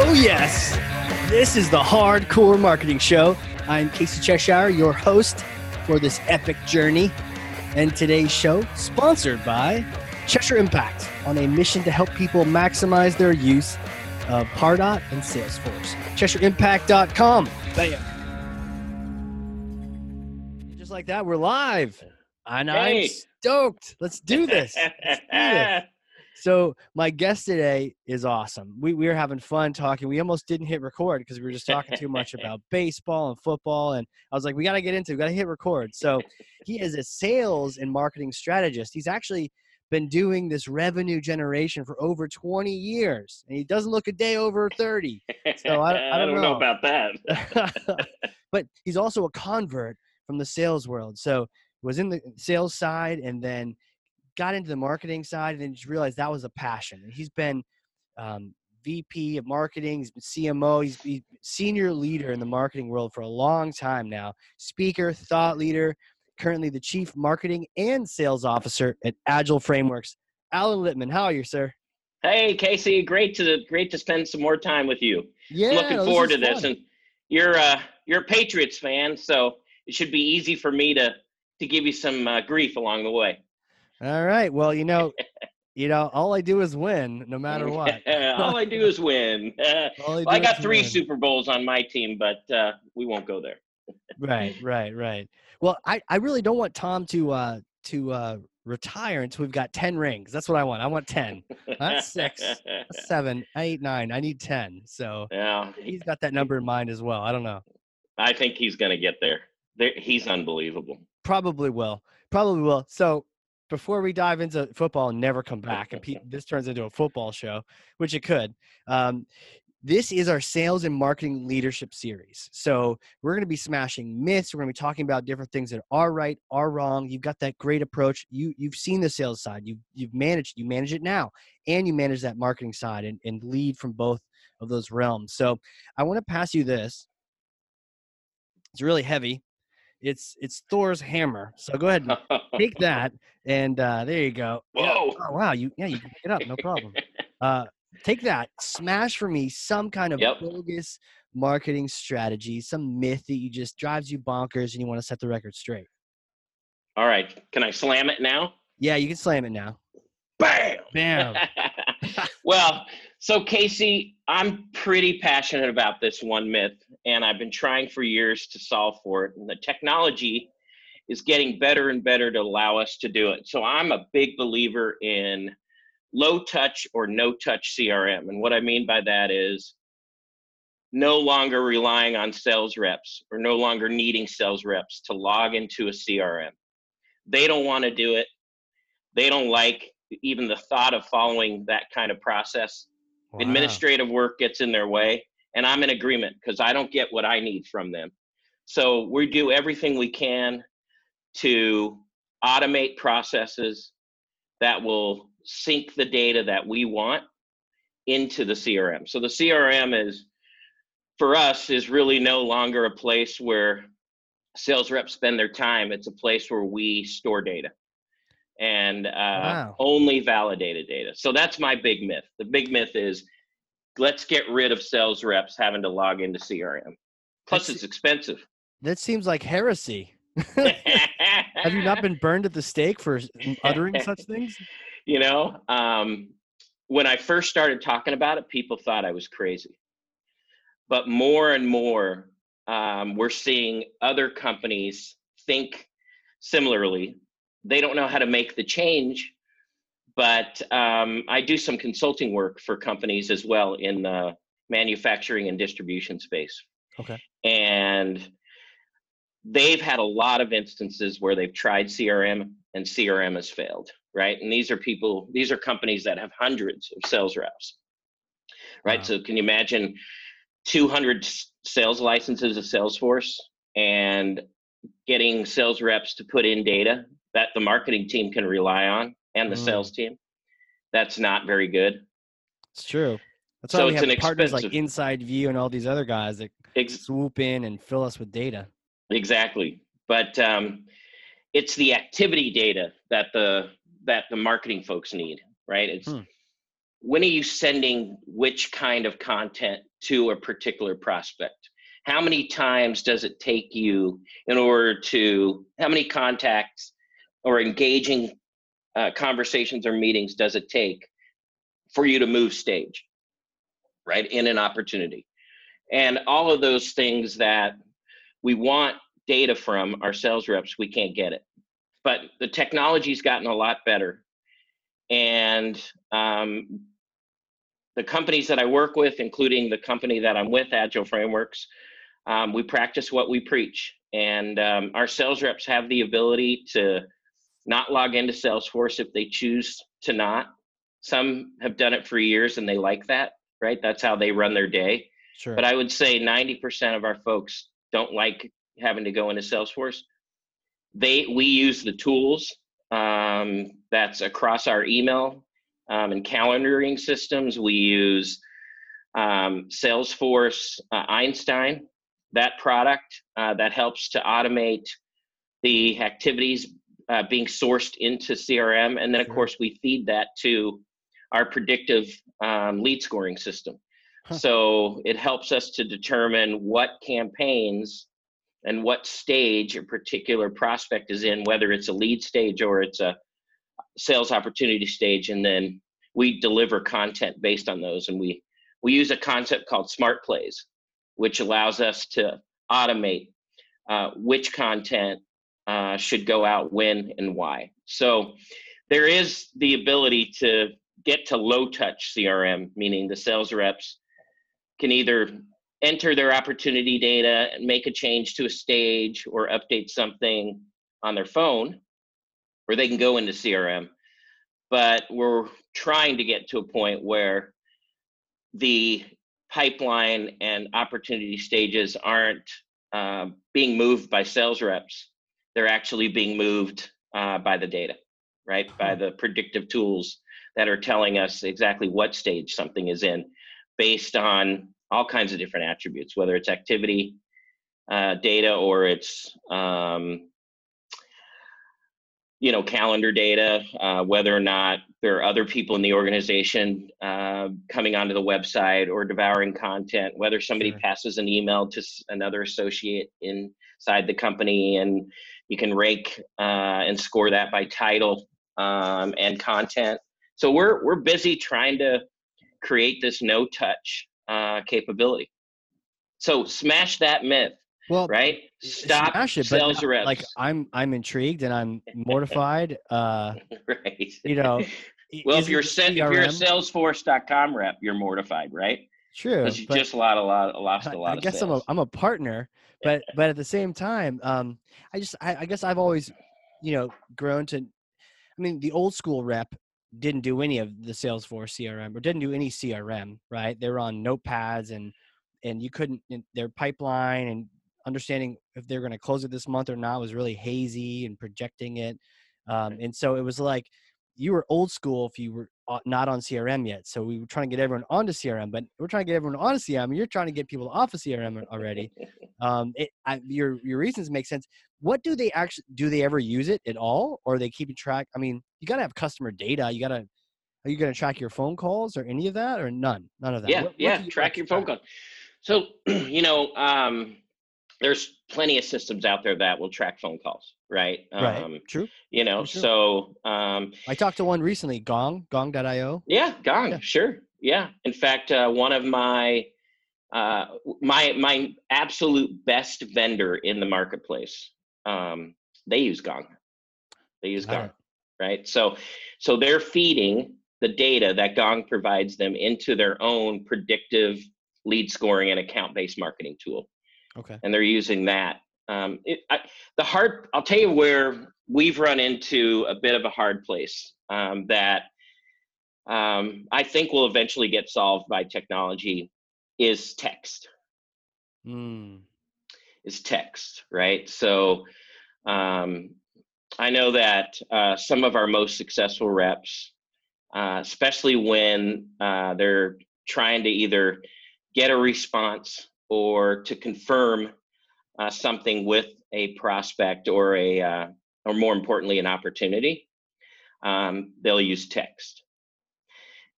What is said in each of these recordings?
Oh, yes. This is the Hard Corps Marketing Show. I'm Casey Cheshire, your host for this epic journey. And today's show, sponsored by Cheshire Impact, on a mission to help people maximize their use of Pardot and Salesforce. CheshireImpact.com. Bam. Just like that, we're live. And Hey. I'm stoked. Let's do this. Let's do this. So my guest today is awesome. We we were having fun talking. We almost didn't hit record because we were just talking too much about baseball and football. And I was like, we got to get into, it. we got to hit record. So he is a sales and marketing strategist. He's actually been doing this revenue generation for over 20 years, and he doesn't look a day over 30. So I- I don't know. about that. but he's also a convert from the sales world. So was in the sales side and then got into the marketing side and then just realized that was a passion. And he's been um, VP of marketing, he's been CMO, he's been senior leader in the marketing world for a long time now. Speaker, thought leader, currently the chief marketing and sales officer at Agile Frameworks. Alan Littman, how are you, sir? hey, Casey, great to great to spend some more time with you. Yeah, Looking no, forward is to this, fun. and you're uh, you're a Patriots fan, so it should be easy for me to to give you some uh, grief along the way. All right. Well, you know, you know, all I do is win, no matter what. All I do is win. Uh, All I got three win. Super Bowls on my team, but uh, we won't go there. Right, right, right. Well, I, I really don't want Tom to uh to uh retire until we've got ten rings. That's what I want. I want ten. That's six. Seven, eight, nine. I need ten. So yeah, he's got that number in mind as well. I don't know. I think he's going to get there. there. He's unbelievable. Probably will. Probably will. So before we dive into football and never come back, and this turns into a football show, which it could. Um, this is our sales and marketing leadership series. So we're going to be smashing myths. We're going to be talking about different things that are right, are wrong. You've got that great approach. You you've seen the sales side. You you've managed. You manage it now, and you manage that marketing side and, and lead from both of those realms. So I want to pass you this. It's really heavy. It's it's Thor's hammer. So go ahead and take that and uh, there you go. Yeah. Oh wow, you yeah you can pick it up, no problem. Uh, take that, smash for me some kind of Yep. bogus marketing strategy, some myth that you just drives you bonkers and you want to set the record straight. All right. Can I slam it now? Yeah, you can slam it now. Bam. Bam. well, so Casey, I'm pretty passionate about this one myth, and I've been trying for years to solve for it. And the technology is getting better and better to allow us to do it. So I'm a big believer in low touch or no touch CRM. And what I mean by that is no longer relying on sales reps or no longer needing sales reps to log into a CRM. They don't want to do it. They don't like even the thought of following that kind of process. Wow. Administrative work gets in their way, and I'm in agreement because I don't get what I need from them. So we do everything we can to automate processes that will sync the data that we want into the CRM. So the CRM is for us is really no longer a place where sales reps spend their time. It's a place where we store data and uh, Wow. only validated data. So that's my big myth. The big myth is let's get rid of sales reps having to log into CRM. Plus, That's- it's expensive. That seems like heresy. Have you not been burned at the stake for uttering such things? you know, um, when I first started talking about it, people thought I was crazy. But more and more, um, we're seeing other companies think similarly. They don't know how to make the change, but um, I do some consulting work for companies as well in the manufacturing and distribution space. Okay. And they've had a lot of instances where they've tried CRM and CRM has failed, right? And these are people, these are companies that have hundreds of sales reps, right? Wow. So can you imagine 200 sales licenses of Salesforce and getting sales reps to put in data that the marketing team can rely on and the Mm. sales team? That's not very good. It's true. That's why So we it's have an partners like expensive- InsideView and all these other guys that Ex- swoop in and fill us with data. Exactly. But um, it's the activity data that the that the marketing folks need, right? It's Hmm. when are you sending which kind of content to a particular prospect? How many times does it take you in order to, how many contacts or engaging uh, conversations or meetings does it take for you to move stage, right, in an opportunity? And all of those things that we want data from our sales reps, we can't get it. But the technology's gotten a lot better. And um, the companies that I work with, including the company that I'm with, Agile Frameworks, um, we practice what we preach. And um, our sales reps have the ability to not log into Salesforce if they choose to not. Some have done it for years and they like that, right? That's how they run their day. Sure. But I would say 90% of our folks don't like having to go into Salesforce. They we use the tools um, that's across our email um, and calendaring systems. We use um, Salesforce uh, Einstein, that product uh, that helps to automate the activities uh, being sourced into CRM, and then of course we feed that to our predictive um, lead scoring system. Huh. So it helps us to determine what campaigns and what stage a particular prospect is in, whether it's a lead stage or it's a sales opportunity stage, and then we deliver content based on those. And we we use a concept called smart plays, which allows us to automate uh, which content uh, should go out when and why. So there is the ability to get to low touch CRM, meaning the sales reps can either enter their opportunity data and make a change to a stage or update something on their phone, or they can go into CRM. But we're trying to get to a point where the pipeline and opportunity stages aren't uh, being moved by sales reps. They're actually being moved uh, by the data, right? By the predictive tools that are telling us exactly what stage something is in based on all kinds of different attributes, whether it's activity uh, data or it's um, you know calendar data, uh, whether or not there are other people in the organization uh, coming onto the website or devouring content, whether somebody Sure. passes an email to another associate inside the company, and you can rank uh, and score that by title um, and content. So we're we're busy trying to create this no touch uh, capability. So smash that myth, well, right? Stop smash it, sales reps. like I'm I'm intrigued and I'm mortified. Uh, right. you know. well, if you're the sen- if you're a Salesforce.com rep, you're mortified, right? true, Because you just lot a lot lost I, a lot I of guess I'm a. I'm a partner, but but at the same time, um, I just I, I guess I've always, you know, grown to. I mean, the old school rep didn't do any of the Salesforce CRM or didn't do any CRM, right? They were on notepads and and you couldn't their pipeline and understanding if they're going to close it this month or not was really hazy and projecting it. Um, and so it was like you were old school if you were not on CRM yet. So we were trying to get everyone onto CRM, but we're trying to get everyone onto CRM. You're trying to get people off of CRM already. Um, it, I, your your reasons make sense. What do they actually do? They ever use it at all, or are they keeping track? I mean, you got to have customer data. You got to. Are you going to track your phone calls or any of that, or none? None of that. yeah, What- what yeah. do you Track your phone calls. So you know, um, there's plenty of systems out there that will track phone calls, right? Right. Um, True. you know, sure. so um, I talked to one recently. Gong. Gong.io. Yeah, Gong, Yeah. sure. Yeah. In fact, uh, one of my uh, my my absolute best vendor in the marketplace, um, they use Gong. They use Gong, right? So so they're feeding the data that Gong provides them into their own predictive lead scoring and account based marketing tool Okay. and they're using that. Um, it, I, the hard, I'll tell you where we've run into a bit of a hard place um, that um, I think will eventually get solved by technology is text. Mm. Is text, right? So um, I know that uh, some of our most successful reps, uh, especially when uh, they're trying to either get a response or to confirm uh, something with a prospect or a, uh, or more importantly, an opportunity, um, they'll use text.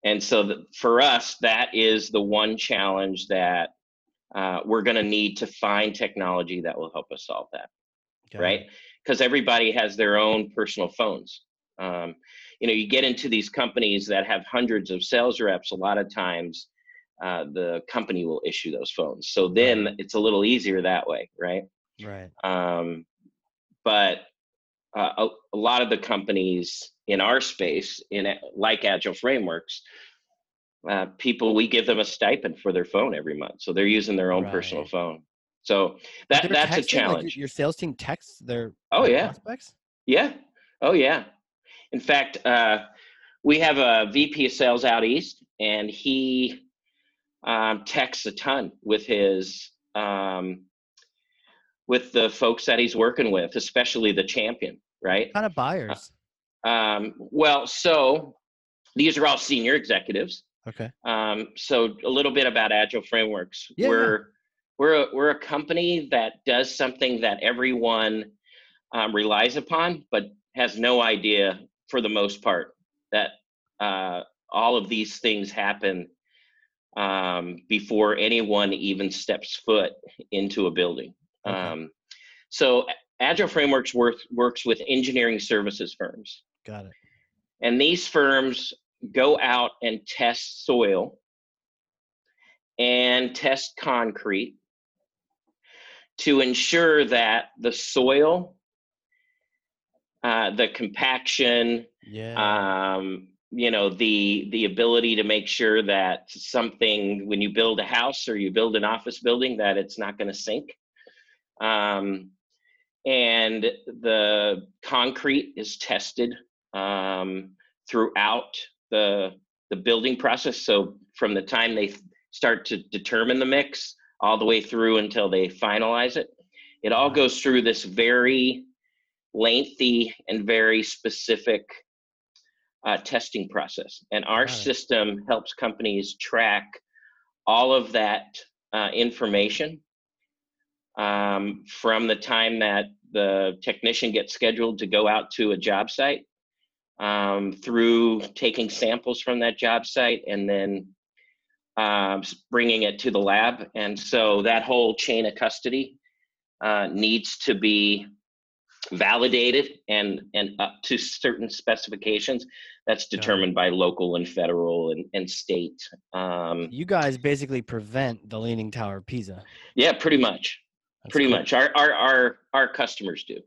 and so the, for us, that is the one challenge that uh, we're going to need to find technology that will help us solve that, okay. right? Because everybody has their own personal phones. Um, you know, you get into these companies that have hundreds of sales reps. A lot of times, uh, the company will issue those phones. So then right. it's a little easier that way, right? Right. Um, but uh, a, a, lot of the companies in our space, in like Agile Frameworks, uh, people we give them a stipend for their phone every month, so they're using their own right. personal phone. So that that's a challenge. Like your sales team texts their oh yeah prospects. Yeah, oh yeah. In fact, uh, we have a VP of sales out east, and he um, texts a ton with his um, with the folks that he's working with, especially the champion, right? What kind of buyers? Uh, um, well, so these are all senior executives. Okay. Um, so a little bit about Agile Frameworks. Yeah, we're we're a, we're a company that does something that everyone um, relies upon, but has no idea for the most part that uh, all of these things happen um, before anyone even steps foot into a building. Okay. Um, so Agile Frameworks work, works with engineering services firms. Got it. And these firms go out and test soil and test concrete to ensure that the soil, uh, the compaction, yeah. um, you know the the ability to make sure that something when you build a house or you build an office building that it's not going to sink um, and the concrete is tested um, throughout the the building process. So from the time they start to determine the mix all the way through until they finalize it, it all goes through this very lengthy and very specific uh, testing process. And our system helps companies track all of that uh, information um, from the time that the technician gets scheduled to go out to a job site um, through taking samples from that job site and then um, bringing it to the lab. And so that whole chain of custody uh, needs to be validated and and up to certain specifications that's determined by local and federal and, and state um, you guys basically prevent the leaning tower of pisa yeah pretty much that's Pretty cool. much. Our, our our our customers do.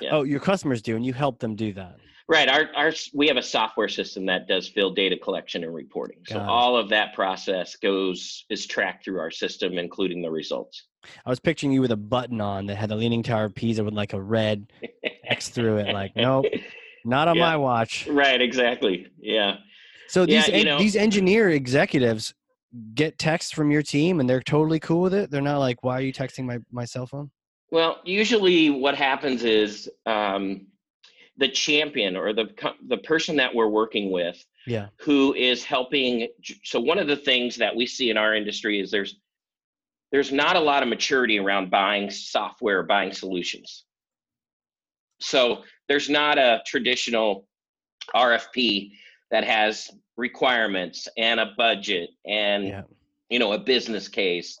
Yeah. Oh, your customers do, and you help them do that. Right. Our our we have a software system that does field data collection and reporting. Got so it. all of that process goes is tracked through our system, including the results. I was picturing you with a button on that had the Leaning Tower of Pisa with like a red X through it. Like, nope, not on yeah. my watch. Right. Exactly. Yeah. So these yeah, en- know, these engineer executives get texts from your team and they're totally cool with it? They're not like, why are you texting my, my cell phone? Well, usually what happens is um, the champion or the the person that we're working with, yeah, who is helping. So one of the things that we see in our industry is there's there's not a lot of maturity around buying software, buying solutions. So there's not a traditional RFP that has requirements and a budget and yeah. you know a business case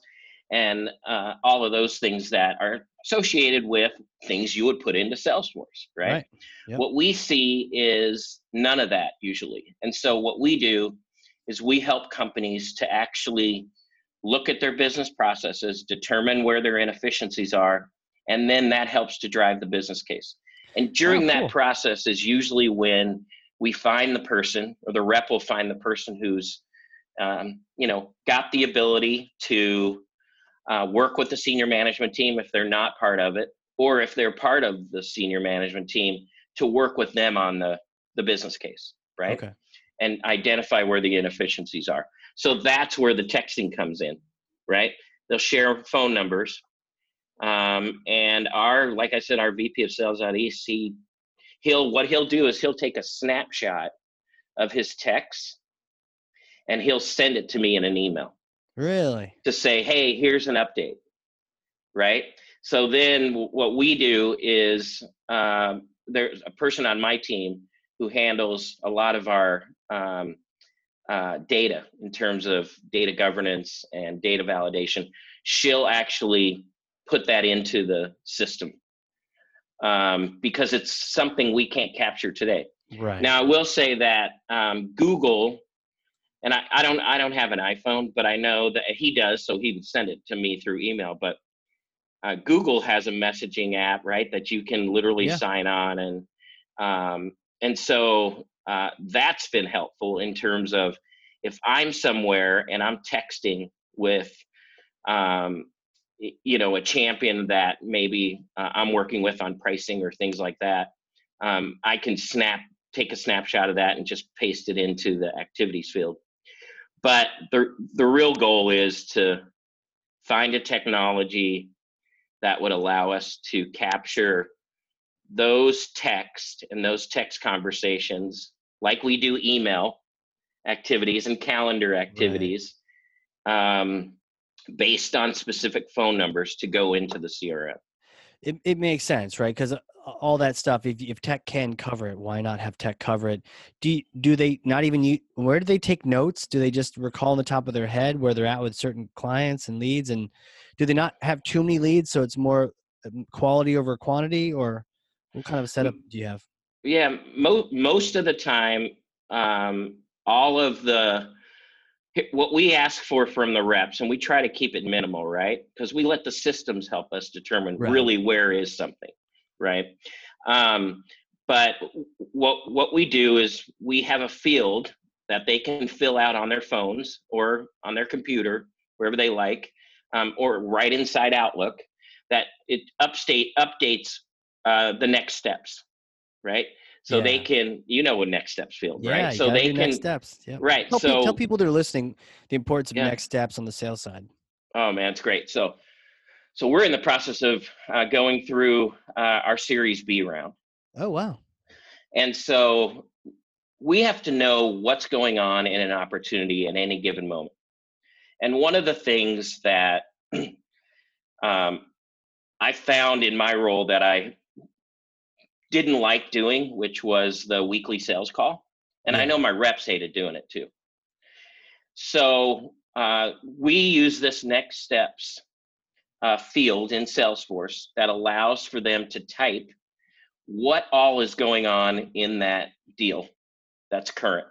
and uh, all of those things that are associated with things you would put into Salesforce, right? right. Yep. What we see is none of that usually. And so what we do is we help companies to actually look at their business processes, determine where their inefficiencies are, and then that helps to drive the business case. And during oh, cool. that process is usually when we find the person or the rep will find the person who's um, you know got the ability to uh, work with the senior management team if they're not part of it or if they're part of the senior management team to work with them on the the business case right? Okay. and identify where the inefficiencies are. So that's where the texting comes in right? They'll share phone numbers um, and our like i said our vp of sales out east he he'll what he'll do is he'll take a snapshot of his texts and he'll send it to me in an email really to say hey here's an update right so then what we do is um, there's a person on my team who handles a lot of our um, uh, data in terms of data governance and data validation, she'll actually put that into the system um, because it's something we can't capture today. Right. Now, I will say that um, Google, and I, I don't, I don't have an iPhone, but I know that he does, so he would send it to me through email. But uh, Google has a messaging app, right, that you can literally Yeah. sign on, and um, and so uh, that's been helpful in terms of if I'm somewhere and I'm texting with, um, you know, a champion that maybe uh, I'm working with on pricing or things like that, um, I can snap, take a snapshot of that and just paste it into the activities field. But the the real goal is to find a technology that would allow us to capture those text and those text conversations like we do email activities and calendar activities um, based on specific phone numbers to go into the crm it, it makes sense, right? Because all that stuff, if, if tech can cover it, why not have tech cover it? Do you, do they not even use, where do they take notes? Do they just recall on the top of their head where they're at with certain clients and leads? And do they not have too many leads so it's more um, quality over quantity? Or what kind of setup do you have? yeah mo- most of the time um, all of the what we ask for from the reps and we try to keep it minimal right? Because we let the systems help us determine Right. really where is something right? Um, but what what we do is we have a field that they can fill out on their phones or on their computer wherever they like um, or right inside outlook that it upstate updates uh, the next steps right so they can you know what next steps feel Yeah, right so they can next steps. Yeah. right Tell, so tell people that are listening the importance of Yeah. next steps on the sales side. Oh man, it's great. So, so we're in the process of uh, going through uh, our Series B round, Oh, wow. and so we have to know what's going on in an opportunity at any given moment. And one of the things that um, I found in my role that I didn't like doing, which was the weekly sales call, and I know my reps hated doing it too. So uh, we use this next steps uh, field in Salesforce that allows for them to type what all is going on in that deal that's current.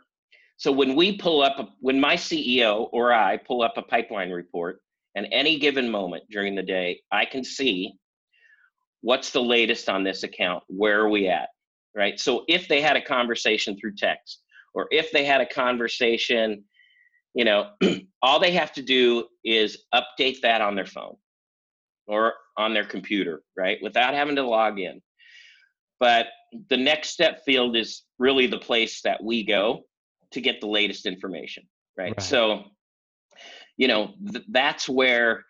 So when we pull up, a, when my CEO or I pull up a pipeline report, and any given moment during the day, I can see what's the latest on this account, where are we at, right? So if they had a conversation through text, or if they had a conversation, you know, all they have to do is update that on their phone or on their computer, right? Without having to log in. But the next step field is really the place that we go to get the latest information, right? Right. So, you know, th- that's where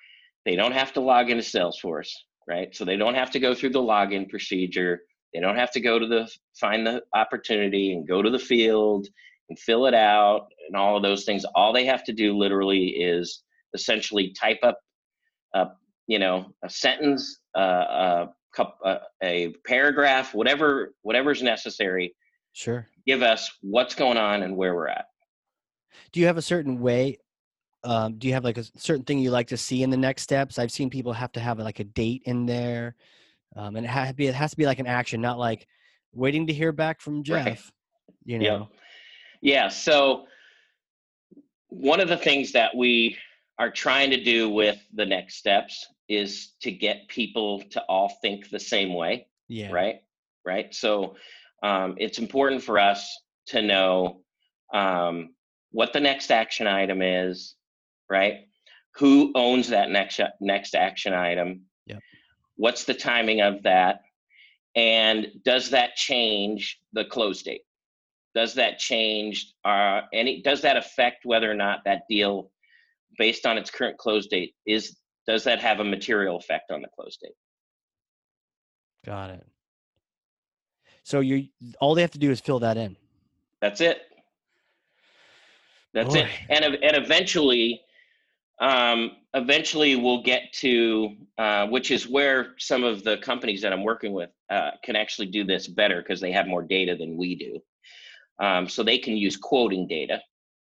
they don't have to log into Salesforce, right? So they don't have to go through the login procedure. They don't have to go to the find the opportunity and go to the field and fill it out and all of those things. All they have to do literally is essentially type up, uh, you know, a sentence, uh, a, cup, uh, a paragraph, whatever whatever's necessary. Sure. Give us what's going on and where we're at. Do you have a certain way? Um, do you have like a certain thing you like to see in the next steps? I've seen people have to have like a date in there, um, and it, ha- be, it has to be like an action, not like waiting to hear back from Jeff. Right. You know, Yeah. So one of the things that we are trying to do with the next steps is to get people to all think the same way. yeah, right right so um, it's important for us to know um, what the next action item is right who owns that next next action item Yep. what's the timing of that and does that change the close date does that change uh, any does that affect whether or not that deal based on its current close date is does that have a material effect on the close date got it. So you all they have to do is fill that in. That's it. That's it. And and eventually, um, eventually we'll get to uh, which is where some of the companies that I'm working with uh, can actually do this better because they have more data than we do. Um, so they can use quoting data,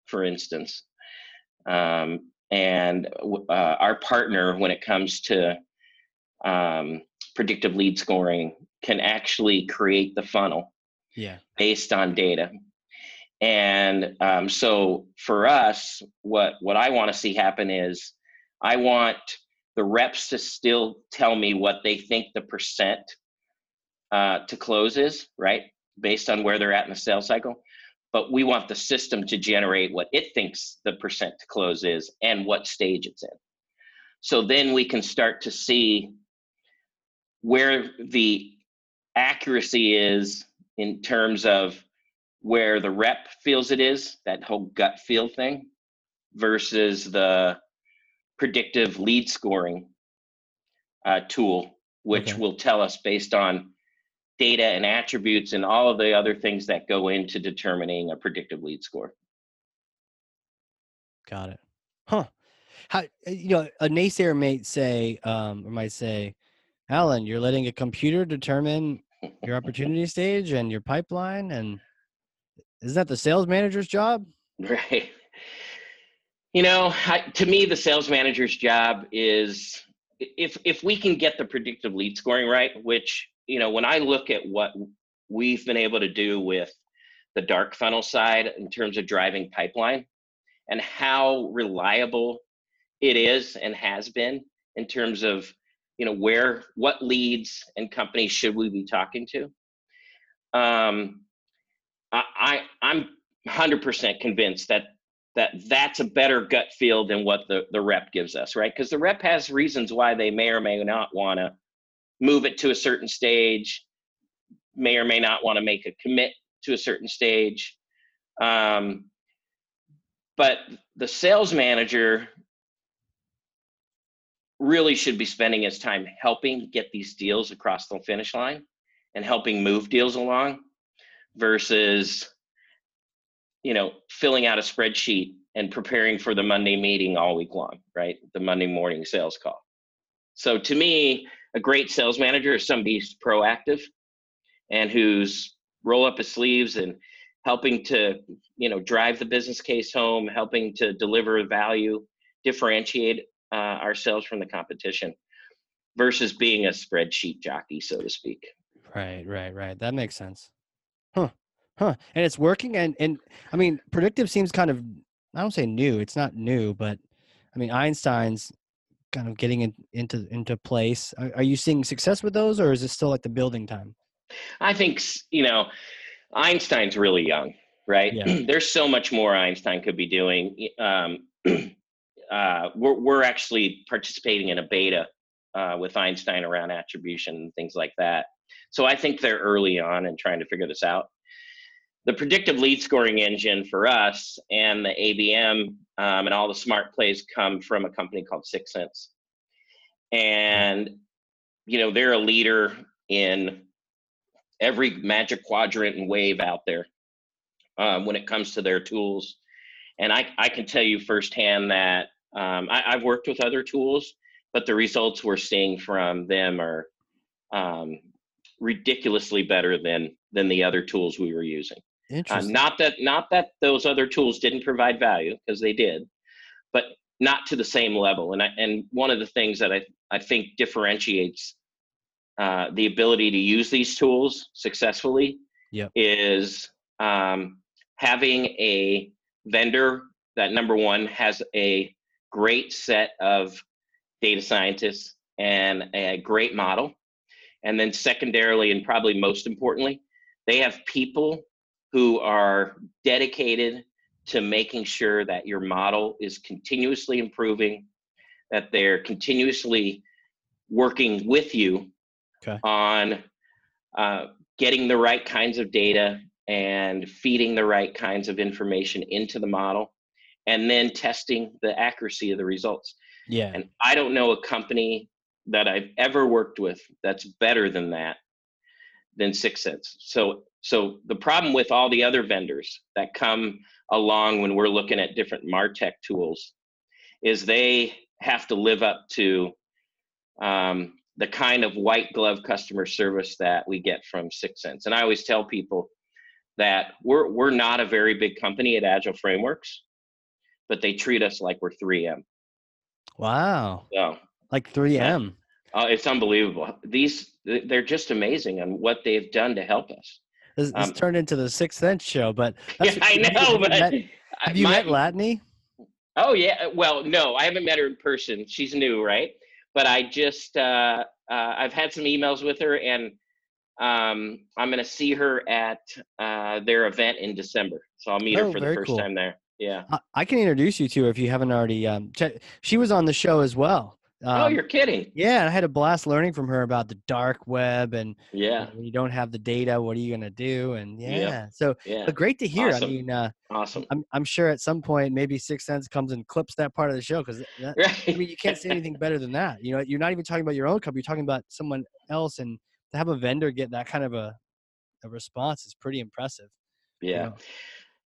for instance. Um, and uh, our partner, when it comes to um, predictive lead scoring, can actually create the funnel yeah. based on data. And um, so for us, what what I want to see happen is I want the reps to still tell me what they think the percent uh, to close is, right? Based on where they're at in the sales cycle. But we want the system to generate what it thinks the percent to close is and what stage it's in. So then we can start to see where the accuracy is in terms of where the rep feels it is, that whole gut feel thing, versus the predictive lead scoring uh, tool, which okay. will tell us based on data and attributes and all of the other things that go into determining a predictive lead score. Got it. Huh. How uh, you know a naysayer might say um, or might say, Alan, you're letting a computer determine your opportunity stage and your pipeline, and is that the sales manager's job? Right. You know, I, to me, the sales manager's job is if if we can get the predictive lead scoring right, which you know, when I look at what we've been able to do with the dark funnel side in terms of driving pipeline and how reliable it is and has been in terms of you know where what leads and companies should we be talking to um i, I am 100% convinced that that that's a better gut feel than what the, the rep gives us, right? Because the rep has reasons why they may or may not want to move it to a certain stage, may or may not want to make a commit to a certain stage. Um, but the sales manager really should be spending his time helping get these deals across the finish line and helping move deals along versus you know, filling out a spreadsheet and preparing for the Monday meeting all week long, right? The Monday morning sales call. So to me, a great sales manager is somebody who's proactive and who's roll up his sleeves and helping to, you know, drive the business case home, helping to deliver value, differentiate uh, ourselves from the competition versus being a spreadsheet jockey, so to speak. Right, right, right. That makes sense. Huh. Huh. And it's working. And and I mean, predictive seems kind of I don't say new. It's not new, but I mean, Einstein's kind of getting in, into into place. Are, are you seeing success with those, or is it still like the building time? I think you know, Einstein's really young, right? Yeah. There's so much more Einstein could be doing. Um, uh, we're we're actually participating in a beta uh, with Einstein around attribution and things like that. So I think they're early on and trying to figure this out the predictive lead scoring engine for us and the ABM um, and all the smart plays come from a company called 6sense. And, you know, they're a leader in every magic quadrant and wave out there um, when it comes to their tools. And I, I can tell you firsthand that um, I, have worked with other tools, but the results we're seeing from them are um, ridiculously better than than the other tools we were using. Uh, Interesting. Uh, not that not that those other tools didn't provide value because they did, but not to the same level. And I, and one of the things that I I think differentiates uh, the ability to use these tools successfully yep. is um, having a vendor that number one has a great set of data scientists and a great model and then secondarily and probably most importantly they have people who are dedicated to making sure that your model is continuously improving, that they're continuously working with you okay. on uh, getting the right kinds of data and feeding the right kinds of information into the model and then testing the accuracy of the results. Yeah. And I don't know a company that I've ever worked with that's better than that than 6sense. So so the problem with all the other vendors that come along when we're looking at different martech tools is they have to live up to um, the kind of white glove customer service that we get from 6sense and i always tell people that we're, we're not a very big company at agile frameworks but they treat us like we're 3M. Wow. So Like 3M. uh, it's unbelievable. These they're just amazing on what they've done to help us. This, this Um, turned into the 6sense show, but Yeah, I have you- know, have you but met- have you my- met Latane? Oh yeah. Well, no, I haven't met her in person. She's new, right? But I just uh, uh, I've had some emails with her, and um, I'm going to see her at uh, their event in December. So I'll meet Oh, her for the first cool. time there. Yeah. I, I can introduce you to her if you haven't already. Um, che- she was on the show as well. Oh, Um, you're kidding. Yeah, I had a blast learning from her about the dark web and you Yeah. know, when you don't have the data, what are you gonna do? And yeah, Yeah. so Yeah. but great to hear. Awesome. I mean, uh, Awesome. I'm I'm sure at some point maybe 6sense comes and clips that part of the show because Right. I mean you can't say anything better than that. You know, you're not even talking about your own company. You're talking about someone else, and to have a vendor get that kind of a a response is pretty impressive. you Yeah. know.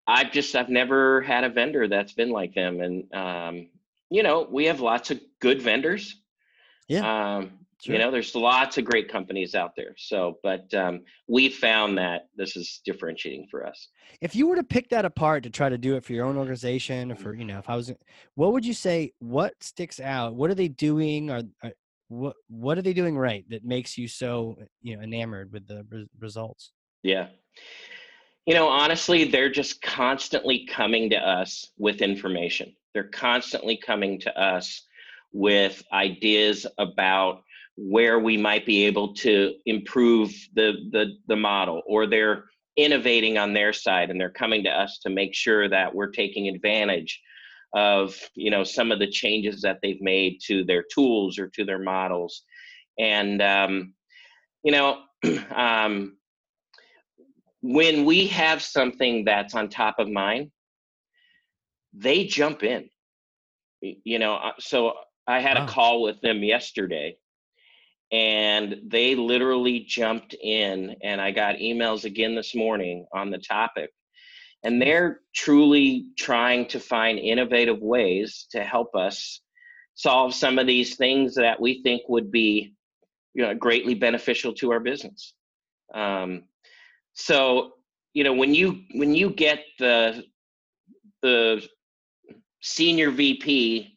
I've just I've never had a vendor that's been like them, and um, you know we have lots of good vendors. Yeah, Um, Sure. You know, there's lots of great companies out there. So, but um, we found that this is differentiating for us. If you were to pick that apart to try to do it for your own organization, or for you know, if I was, what would you say? What sticks out? What are they doing? Or, or what what are they doing right that makes you so you know enamored with the re- results? Yeah. You know, honestly, they're just constantly coming to us with information. They're constantly coming to us with ideas about where we might be able to improve the the the model or they're innovating on their side and they're coming to us to make sure that we're taking advantage of you know some of the changes that they've made to their tools or to their models and um, you know um, when we have something that's on top of mind they jump in. You know uh, so i had Wow. a call with them yesterday and they literally jumped in and i got emails again this morning on the topic and they're truly trying to find innovative ways to help us solve some of these things that we think would be you know greatly beneficial to our business. Um, so you know when you when you get the the senior vp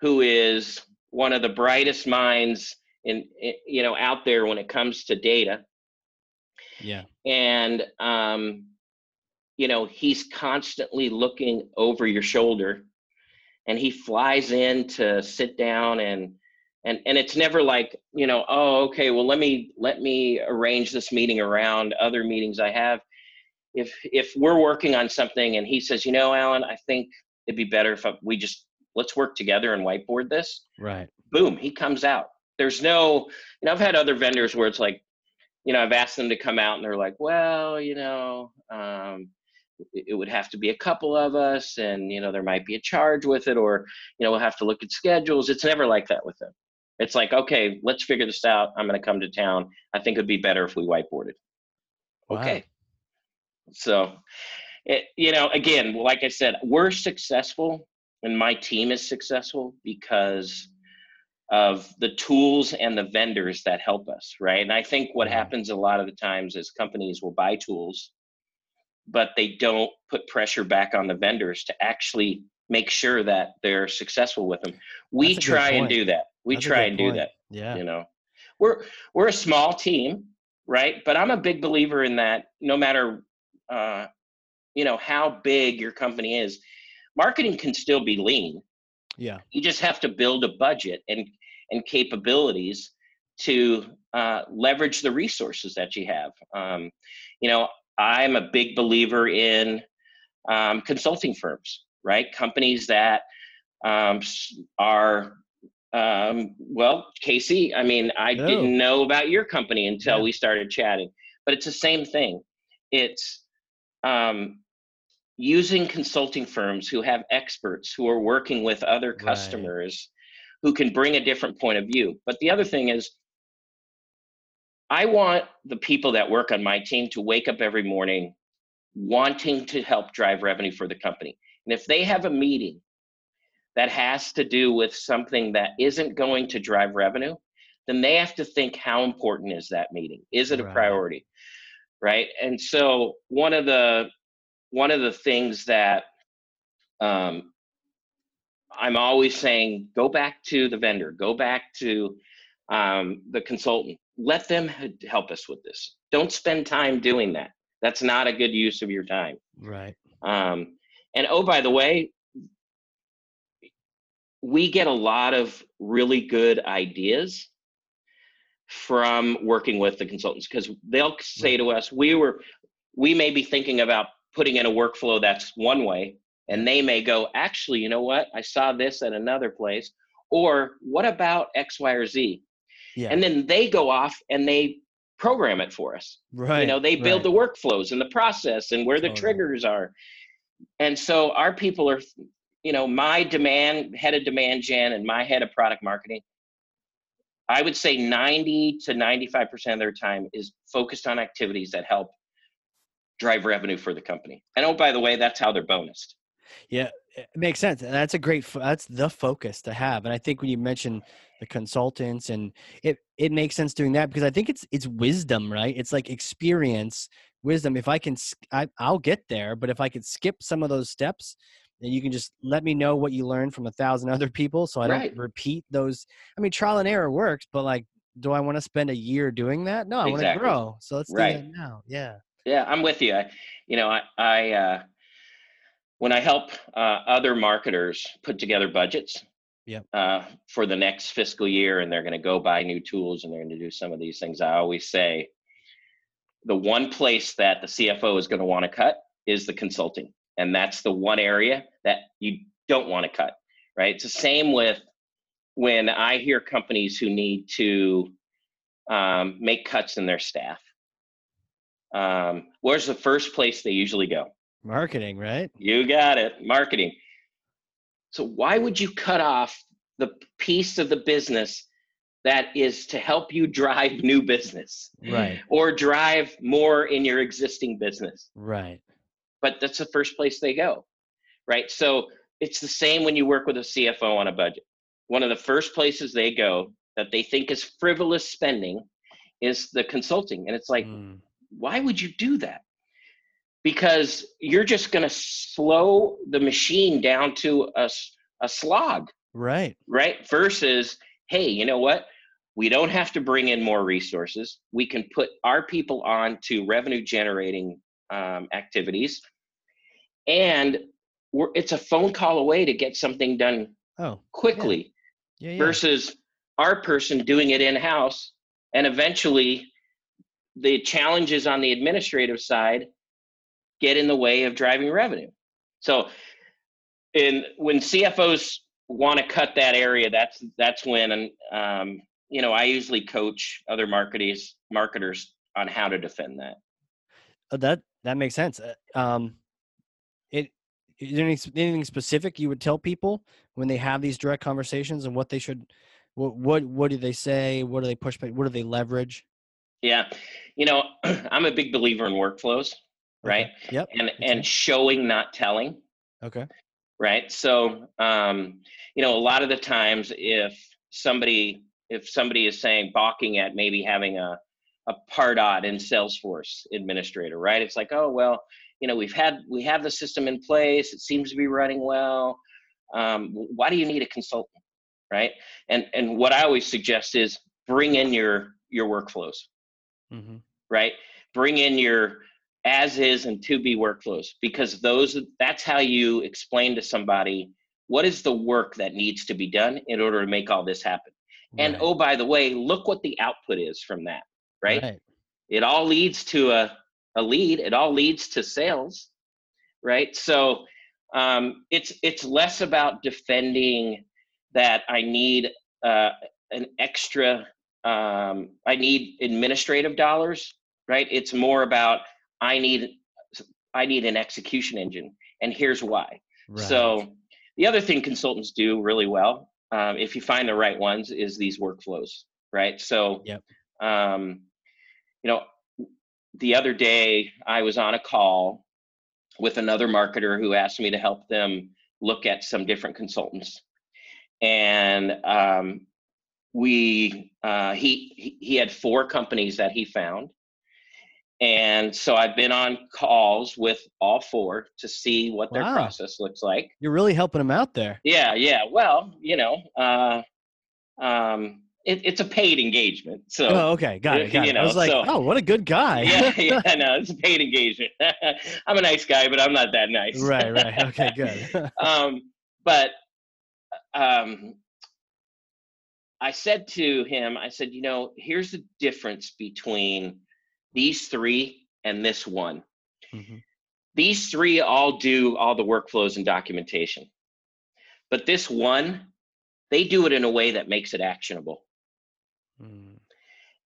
who is one of the brightest minds in, in you know out there when it comes to data Yeah, and um, you know he's constantly looking over your shoulder and he flies in to sit down and and and it's never like you know oh okay well let me let me arrange this meeting around other meetings i have if if we're working on something and he says you know alan i think it'd be better if I, we just let's work together and whiteboard this right. boom, he comes out. There's no, you know, I've had other vendors where it's like, you know, I've asked them to come out and they're like, well, you know, um, it it would have to be a couple of us and, you know, there might be a charge with it or, you know, we'll have to look at schedules. It's never like that with them. It's like, okay, let's figure this out. I'm going to come to town. I think it'd be better if we whiteboarded. Wow. Okay. So, it, you know, again, like I said, we're successful and my team is successful because of the tools and the vendors that help us, right? And I think what Mhm. happens a lot of the times is companies will buy tools, but they don't put pressure back on the vendors to actually make sure that they're successful with them. We That's a good try and do that. We That's try and do that Yeah. you know. We're we're a small team right? But i'm a big believer in that no matter uh you know how big your company is marketing can still be lean. Yeah. you just have to build a budget and and capabilities to uh, leverage the resources that you have. Um, you know i'm a big believer in um, consulting firms right? Companies that um, are um, well casey i mean i No. didn't know about your company until Yeah. we started chatting but it's the same thing it's um, using consulting firms who have experts who are working with other Right. customers who can bring a different point of view. But the other thing is, I want the people that work on my team to wake up every morning wanting to help drive revenue for the company. And if they have a meeting that has to do with something that isn't going to drive revenue, then they have to think how important is that meeting? Is it a Right. priority? Right? And so one of the one of the things that um, I'm always saying, go back to the vendor, go back to um, the consultant. Let them help us with this. Don't spend time doing that. That's not a good use of your time. Right. Um, and oh, by the way, we get a lot of really good ideas from working with the consultants because they'll say to us, we were, we may be thinking about putting in a workflow that's one way, and they may go, actually, you know what? I saw this at another place. Or what about X, Y, or Z? Yeah. And then they go off and they program it for us. right. You know, they build right. the workflows and the process and where the Totally. triggers are. And so our people are, you know, my demand, head of demand gen and my head of product marketing, I would say 90 to 95% of their time is focused on activities that help drive revenue for the company. And oh, by the way, that's how they're bonused. Yeah, it makes sense, that's a great. That's the focus to have. And I think when you mention the consultants, and it it makes sense doing that because I think it's it's wisdom, right? It's like experience, wisdom. If I can, I, I'll get there. But if I could skip some of those steps, then you can just let me know what you learned from a thousand other people, so I don't Right. repeat those. I mean, trial and error works, but like, do I want to spend a year doing that? No, I want to grow. So let's Right. do that now. Yeah. Yeah, I'm with you. I, you know, I, I uh, when I help uh, other marketers put together budgets Yep. uh, for the next fiscal year, and they're going to go buy new tools and they're going to do some of these things, I always say the one place that the CFO is going to want to cut is the consulting, and that's the one area that you don't want to cut. Right? It's the same with when I hear companies who need to um, make cuts in their staff um, where's the first place they usually go? Marketing, right? You got it, marketing. So why would you cut off the piece of the business that is to help you drive new business Right. or drive more in your existing business? Right. But that's the first place they go, right? So it's the same when you work with a CFO on a budget. One of the first places they go that they think is frivolous spending is the consulting. And it's like, Mm, why would you do that? Because you're just going to slow the machine down to a, a slog, right. right? Versus, hey, you know what? We don't have to bring in more resources. We can put our people on to revenue generating um, activities. And we're, it's a phone call away to get something done Oh, quickly yeah. Yeah. versus our person doing it in house and eventually the challenges on the administrative side get in the way of driving revenue so in when cfos want to cut that area that's that's when um, you know i usually coach other marketers marketers on how to defend that Uh, that that makes sense. Uh, Um, is there any, anything specific you would tell people when they have these direct conversations and what they should, what what what do they say? What do they push back? What do they leverage? yeah you know i'm a big believer in workflows right Okay. Yep. and me and showing not telling Okay. right so um, you know a lot of the times if somebody if somebody is saying balking at maybe having a a pardot in salesforce administrator right it's like oh well you know we've had we have the system in place it seems to be running well um, why do you need a consultant right and and what i always suggest is bring in your your workflows hmm right? Bring in your as is and to be workflows because those that's how you explain to somebody what is the work that needs to be done in order to make all this happen. And oh by the way, look what the output is from that, right? Right. It all leads to a a lead, it all leads to sales, right? So um, it's it's less about defending that I need uh, an extra um, I need administrative dollars, right? It's more about I need I need an execution engine, and here's why. Right. So the other thing consultants do really well, um, if you find the right ones, is these workflows, right? So, Yep. um, you know, the other day I was on a call with another marketer who asked me to help them look at some different consultants, and um, we uh, he he had four companies that he found and so I've been on calls with all four to see what their Wow. process looks like. You're really helping them out there. Yeah, yeah. Well, you know, uh, um, it, it's a paid engagement, so Oh, okay, got it. Got You it. I was like, so- oh, what a good guy. yeah, yeah. No, it's a paid engagement. I'm a nice guy, but I'm not that nice. right, right. Okay, good. um, but um, I said to him, I said, you know, here's the difference between these three and this one. Mhm. These three all do all the workflows and documentation. But this one, they do it in a way that makes it actionable.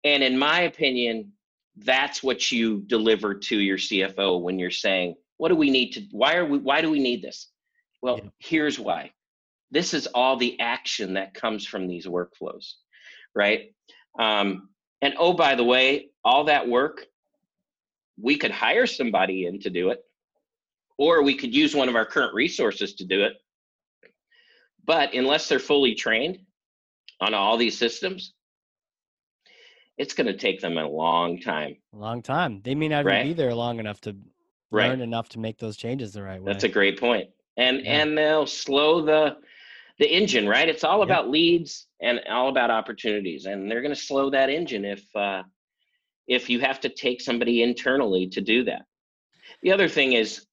And in my opinion, that's what you deliver to your CFO when you're saying, what do we need to why are we why do we need this? Well, Yeah. here's why. This is all the action that comes from these workflows, right? Um, and oh, by the way, all that work, we could hire somebody in to do it, or we could use one of our current resources to do it. But unless they're fully trained on all these systems, it's going to take them a long time. a long time. They may not even Right. be there long enough to Right. learn enough to make those changes the right way. That's a great point. And Yeah. and they'll slow the the engine, right? It's all Yeah. about leads and all about opportunities, and they're going to slow that engine if uh, if you have to take somebody internally to do that. The other thing is,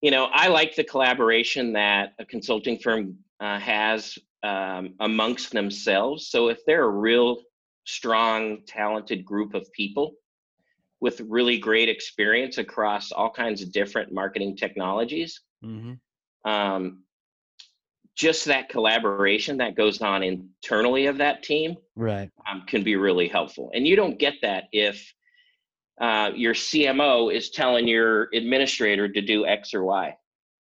you know, I like the collaboration that a consulting firm uh, has um, amongst themselves. So if they're a real strong, talented group of people with really great experience across all kinds of different marketing technologies, hmm um, just that collaboration that goes on internally of that team Right. um, can be really helpful. And you don't get that if uh, your CMO is telling your administrator to do X or Y.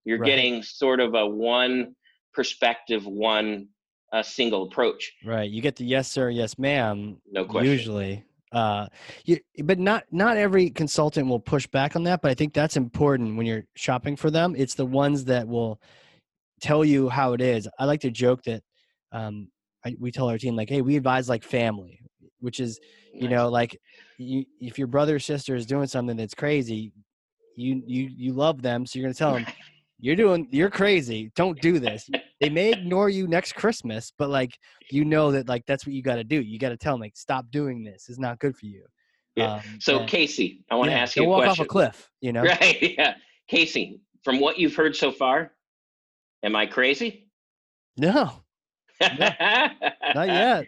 You're Right. getting sort of a one perspective, one a single approach. Right. You get the yes sir, yes ma'am. No question. Usually. Uh, you, but not not every consultant will push back on that. But I think that's important when you're shopping for them. It's the ones that will tell you how it is. I like to joke that um, I, we tell our team like, "Hey, we advise like family," which is you know like you, if your brother or sister is doing something that's crazy, you you you love them, so you're gonna tell them you're doing you're crazy. Don't do this. They may ignore you next Christmas, but like you know that like that's what you got to do. You got to tell them like stop doing this. It's not good for you. Yeah. Um, So, and- Casey, I want to yeah, ask you a walk question. off a cliff. You know. Right? Yeah, Casey. From what you've heard so far, am I crazy? No, not yet.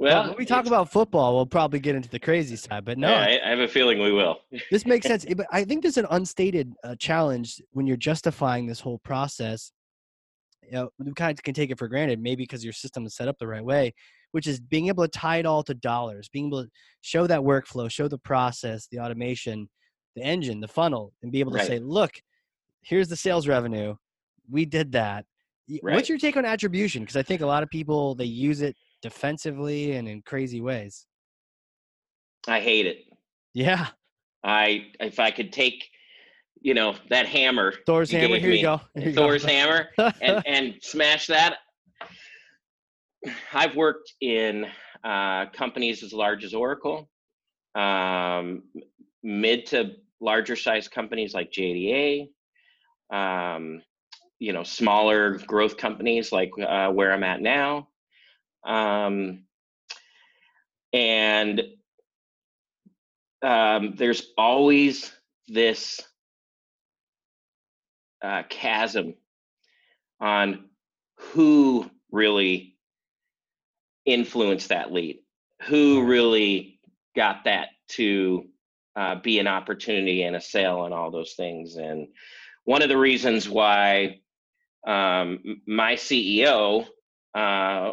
Well, Well, when we talk about football, we'll probably get into the crazy side. But no, Yeah, I, I have a feeling we will. this makes sense. But I think there's an unstated uh, challenge when you're justifying this whole process. You know, we kind of can take it for granted, maybe because your system is set up the right way, which is being able to tie it all to dollars, being able to show that workflow, show the process, the automation, the engine, the funnel, and be able to Right. say, look, here's the sales revenue. We did that. Right. What's your take on attribution? Because I think a lot of people they use it defensively and in crazy ways. I hate it. Yeah, I if I could take, you know, that hammer, Thor's hammer. Here me, you go. Here you go. Thor's hammer, and and smash that. I've worked in uh, companies as large as Oracle, um, mid to larger size companies like JDA, um, you know, smaller growth companies like uh, where I'm at now, um, and um, there's always this uh, chasm on who really influenced that lead, who really got that to uh, be an opportunity and a sale and all those things. And one of the reasons why um, my CEO uh,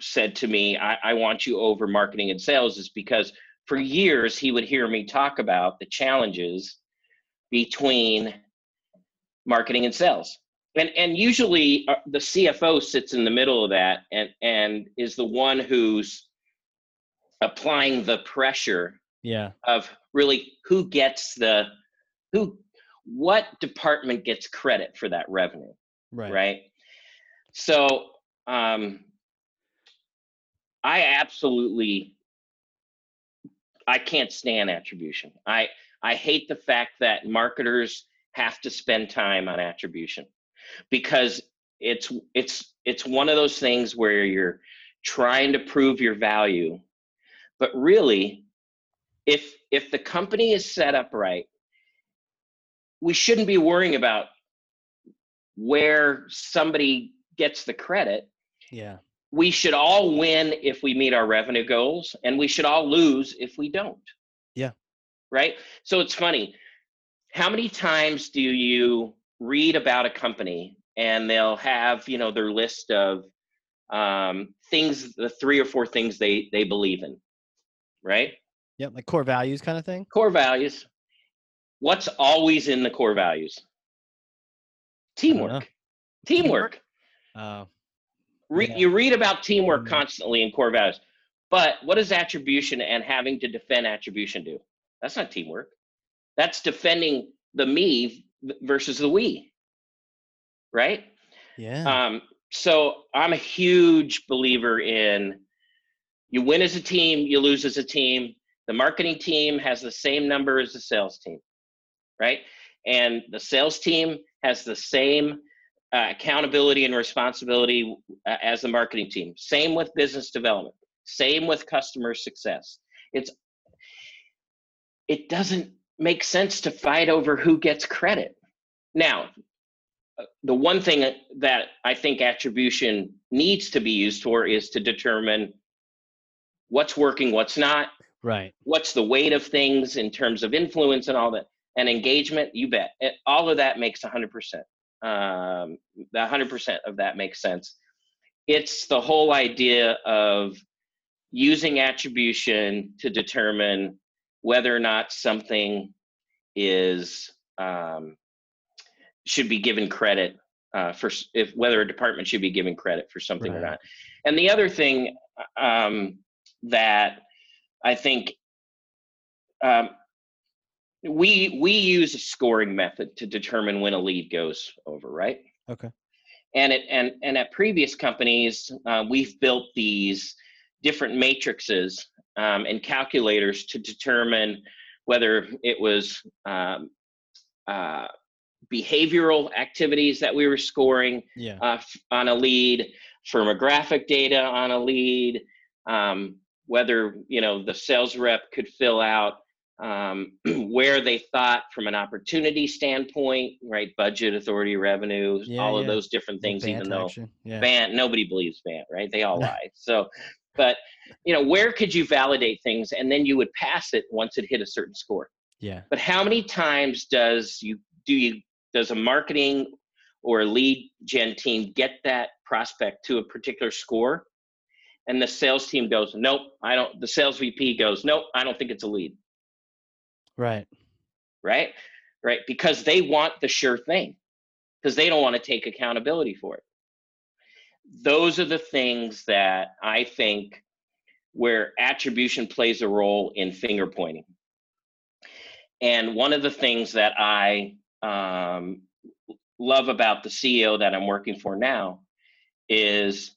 said to me, I, I want you over marketing and sales is because for years he would hear me talk about the challenges between marketing and sales and and usually uh, the cfo sits in the middle of that and and is the one who's applying the pressure Yeah. of really who gets the who what department gets credit for that revenue Right. right, so um i absolutely I can't stand attribution. I I hate the fact that marketers have to spend time on attribution. Because it's it's it's one of those things where you're trying to prove your value but really if if the company is set up right we shouldn't be worrying about where somebody gets the credit. Yeah. we should all win if we meet our revenue goals and we should all lose if we don't. Yeah. right? So it's funny how many times do you read about a company and they'll have you know their list of um, things the three or four things they they believe in right Yep. Like core values kind of thing. core values what's always in the core values teamwork teamwork Uh, Re- Yeah. You read about teamwork Mhm. constantly in core values, but what does attribution and having to defend attribution do? That's not teamwork. That's defending the me versus the we, right? yeah. Um, so I'm a huge believer in you win as a team, you lose as a team. The marketing team has the same number as the sales team, right? And the sales team has the same uh, accountability and responsibility uh, as the marketing team. Same with business development. Same with customer success. It's it doesn't make sense to fight over who gets credit. Now, uh, the one thing that I think attribution needs to be used for is to determine what's working, what's not, right. what's the weight of things in terms of influence and all that, and engagement. You bet, It- all of that makes 100%. Um, the 100% of that makes sense. It's the whole idea of using attribution to determine whether or not something is um, should be given credit uh, for if whether a department should be given credit for something or not. And the other thing um, that I think um, we we use a scoring method to determine when a lead goes over, right? Okay. And it and and at previous companies, uh, we've built these different matrices um, and calculators to determine whether it was um, uh, behavioral activities that we were scoring Yeah. uh, on a lead, firmographic data on a lead, um, whether you know the sales rep could fill out um, where they thought from an opportunity standpoint, right? Budget, authority, revenue, Yeah, all of those different things. Even though. Yeah. Bant, nobody believes Bant, right? They all lie. So, but you know, where could you validate things, and then you would pass it once it hit a certain score. Yeah. But how many times does you do you does a marketing or a lead gen team get that prospect to a particular score, and the sales team goes, nope, I don't. The sales VP goes, nope, I don't think it's a lead, Right. right? Right, because they want the sure thing, because they don't want to take accountability for it. Those are the things that I think where attribution plays a role in finger pointing. And one of the things that I um, love about the CEO that I'm working for now is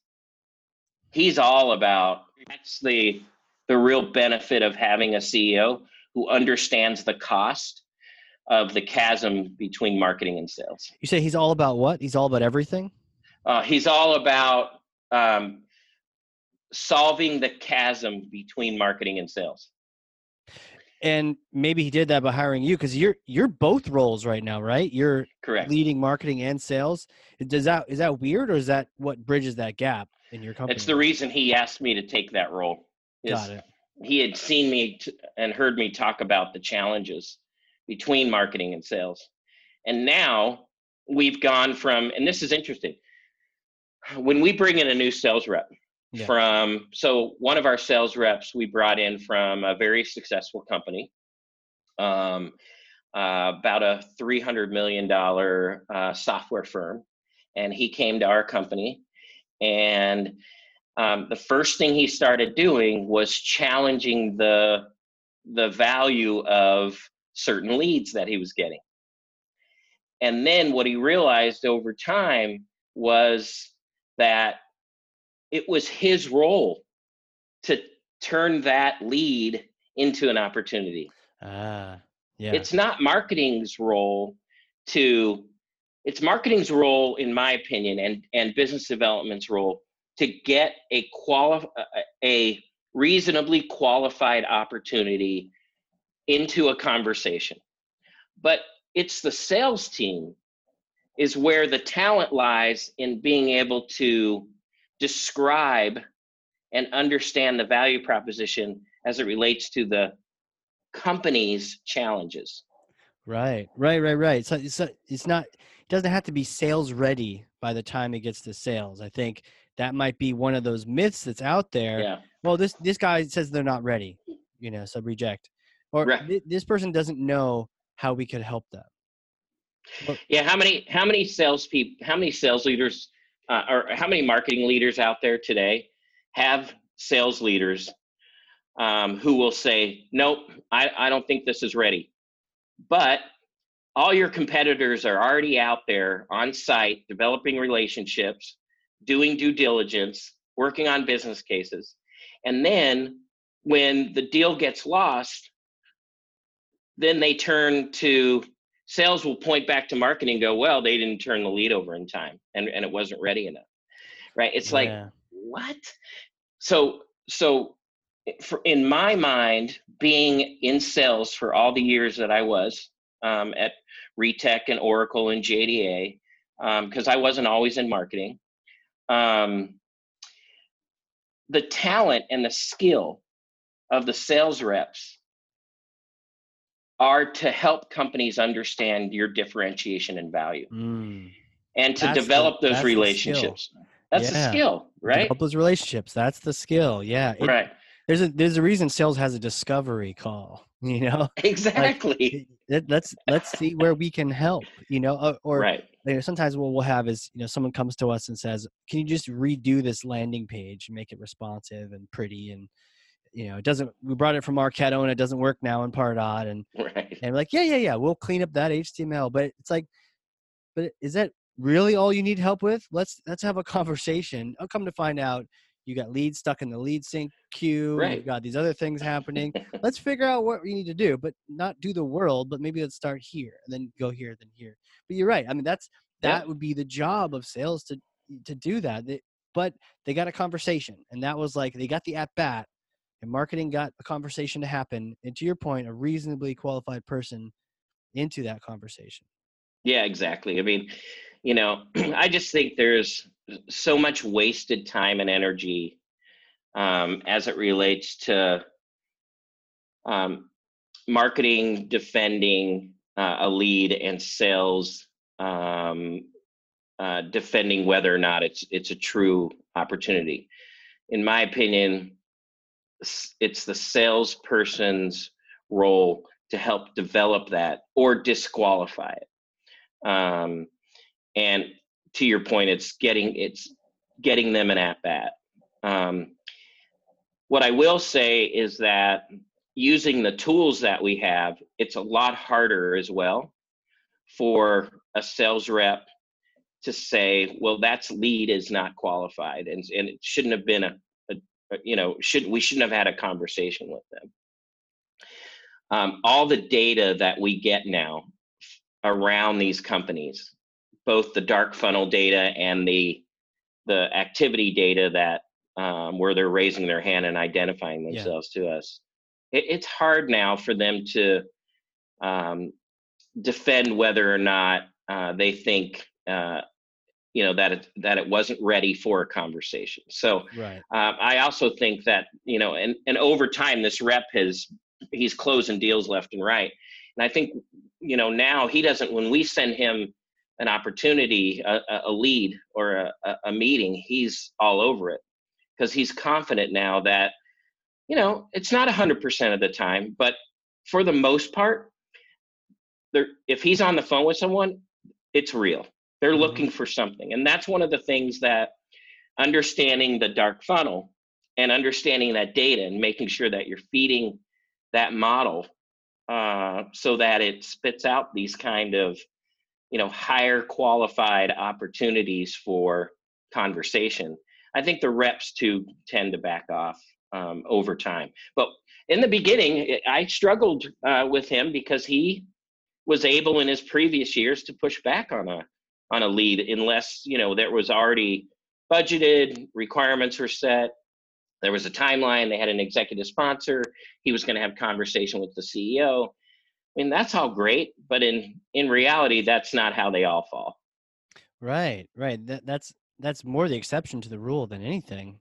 he's all about that's the the real benefit of having a CEO who understands the cost of the chasm between marketing and sales. You say he's all about what? He's all about everything. Uh, he's all about um, solving the chasm between marketing and sales. And maybe he did that by hiring you because you're you're both roles right now, right? You're Correct. leading marketing and sales. Does that is that weird or is that what bridges that gap in your company? It's the reason he asked me to take that role. Got it. He had seen me t- and heard me talk about the challenges between marketing and sales. And now we've gone from, and this is interesting, when we bring in a new sales rep, Yeah. from so one of our sales reps we brought in from a very successful company um, uh, about a 300 million dollar uh, software firm and he came to our company and um, the first thing he started doing was challenging the the value of certain leads that he was getting and then what he realized over time was that it was his role to turn that lead into an opportunity. Ah, yeah. It's not marketing's role to it's marketing's role in my opinion and and business development's role to get a quali- a reasonably qualified opportunity into a conversation. But it's the sales team is where the talent lies in being able to describe and understand the value proposition as it relates to the company's challenges. Right, right, right, right. So it's, it's not, it doesn't have to be sales ready by the time it gets to sales. I think that might be one of those myths that's out there. Yeah. Well, this this guy says they're not ready, you know, so reject. Or Right. "Th- this person doesn't know how we could help them. Yeah, how many how many sales people, how many sales leaders, uh, or how many marketing leaders out there today have sales leaders um, who will say, "Nope, I, I don't think this is ready," but all your competitors are already out there on site developing relationships, doing due diligence, working on business cases, and then when the deal gets lost, then they turn to sales will point back to marketing and go, well, they didn't turn the lead over in time and, and it wasn't ready enough. Right. It's like, what? So, so for, in my mind, being in sales for all the years that I was um, at Retek and Oracle and JDA, because I wasn't always in marketing, um, the talent and the skill of the sales reps are to help companies understand your differentiation and value Mm. and to That's the- develop those that's the skill. relationships. That's the skill, right? Develop those relationships. That's the skill. Yeah. It- right. There's a there's a reason sales has a discovery call. You know, Exactly. Let- let's let's see where we can help. You know, uh, or right. you know, sometimes what we'll have is you know someone comes to us and says, "Can you just redo this landing page and make it responsive and pretty?" And you know, it doesn't. We brought it from Marketo and it doesn't work now in Pardot. And Right. and like, yeah, yeah, yeah, we'll clean up that HTML. But it's like, but is that really all you need help with? Let's let's have a conversation. I'll come to find out you got leads stuck in the lead sync queue. Right. You've got these other things happening. let's figure out what we need to do, but not do the world. But maybe let's start here and then go here, then here. But you're right. I mean, that's Yeah. that would be the job of sales to to do that. They, but they got a conversation, and that was like they got the at bat, and marketing got a conversation to happen. And to your point, a reasonably qualified person into that conversation. Yeah, exactly. I mean, you know, I just think there's so much wasted time and energy um, as it relates to um, marketing, defending uh, a lead, and sales um, uh, defending whether or not it's it's a true opportunity. In my opinion, it's the salesperson's role to help develop that or disqualify it. Um, and to your point, it's getting it's getting them an at bat. Um, what I will say is that using the tools that we have, it's a lot harder as well for a sales rep to say, well, that's lead is not qualified, and and it shouldn't have been a, you know should we shouldn't have had a conversation with them. Um, all the data that we get now around these companies, both the dark funnel data and the the activity data that um, where they're raising their hand and identifying Yeah. themselves to us, it, it's hard now for them to um, defend whether or not uh, they think uh, you know that it that it wasn't ready for a conversation. So Right. um, I also think that you know, and and over time, this rep has he's closing deals left and right, and I think you know now he doesn't. When we send him an opportunity, a, a- lead or a, a- meeting, he's all over it because he's confident now that you know it's not hundred percent of the time, but for the most part, there if he's on the phone with someone, it's real. They're Mhm. looking for something, and that's one of the things that understanding the dark funnel and understanding that data and making sure that you're feeding that model uh, so that it spits out these kind of you know higher qualified opportunities for conversation i think the reps too tend to back off um, over time. But in the beginning, I struggled uh, with him because he was able in his previous years to push back on a on a lead unless you know there was already budgeted requirements were set there was a timeline they had an executive sponsor he was going to have conversation with the ceo i mean that's all great but in in reality that's not how they all fall. Right right that, that's that's more the exception to the rule than anything.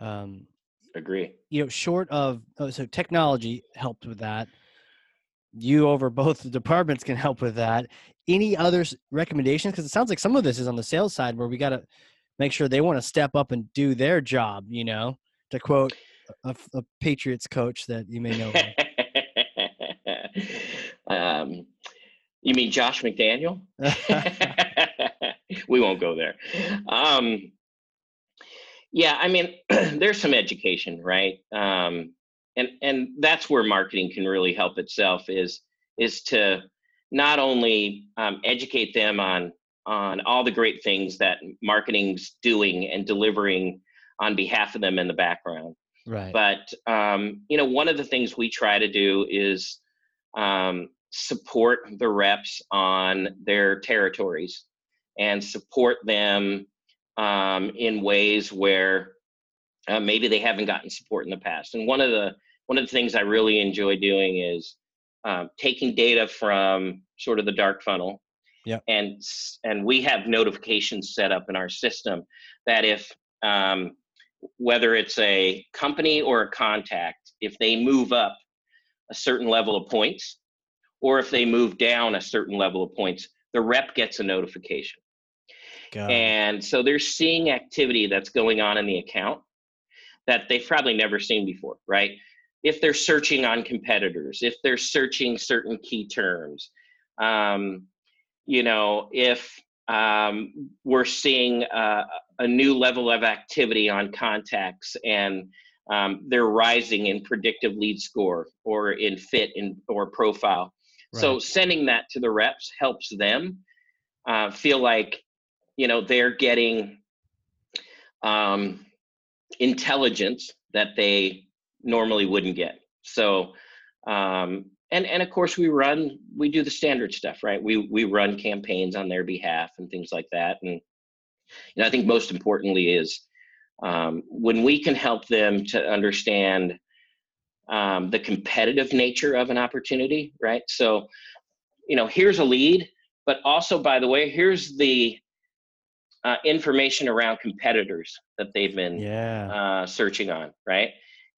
Um agree. you know short of oh, so technology helped with that you over both the departments can help with that. Any other recommendations? Because it sounds like some of this is on the sales side where we got to make sure they want to step up and do their job you know to quote a, a patriots coach that you may know um, you mean josh mcdaniel? We won't go there. Um, yeah i mean there's some education right? Um, and and that's where marketing can really help itself is is to not only um, educate them on on all the great things that marketing's doing and delivering on behalf of them in the background. Right. But um, you know one of the things we try to do is um, support the reps on their territories and support them um, in ways where uh, maybe they haven't gotten support in the past. And one of the one of the things I really enjoy doing is um, taking data from sort of the dark funnel. Yeah. And and we have notifications set up in our system that if um, whether it's a company or a contact, if they move up a certain level of points, or if they move down a certain level of points, the rep gets a notification. God. And so they're seeing activity that's going on in the account that they've probably never seen before, right? If they're searching on competitors, if they're searching certain key terms, um, you know, if um, we're seeing a, a, new level of activity on contacts and um, they're rising in predictive lead score or in fit in, or profile. Right. So sending that to the reps helps them uh, feel like, you know, they're getting um, intelligence that they normally wouldn't get. So, um, and and of course we run we do the standard stuff, right? We we run campaigns on their behalf and things like that. And you know, I think most importantly is um, when we can help them to understand um, the competitive nature of an opportunity, right? So, you know, here's a lead, but also by the way, here's the uh, information around competitors that they've been yeah. uh, searching on, right?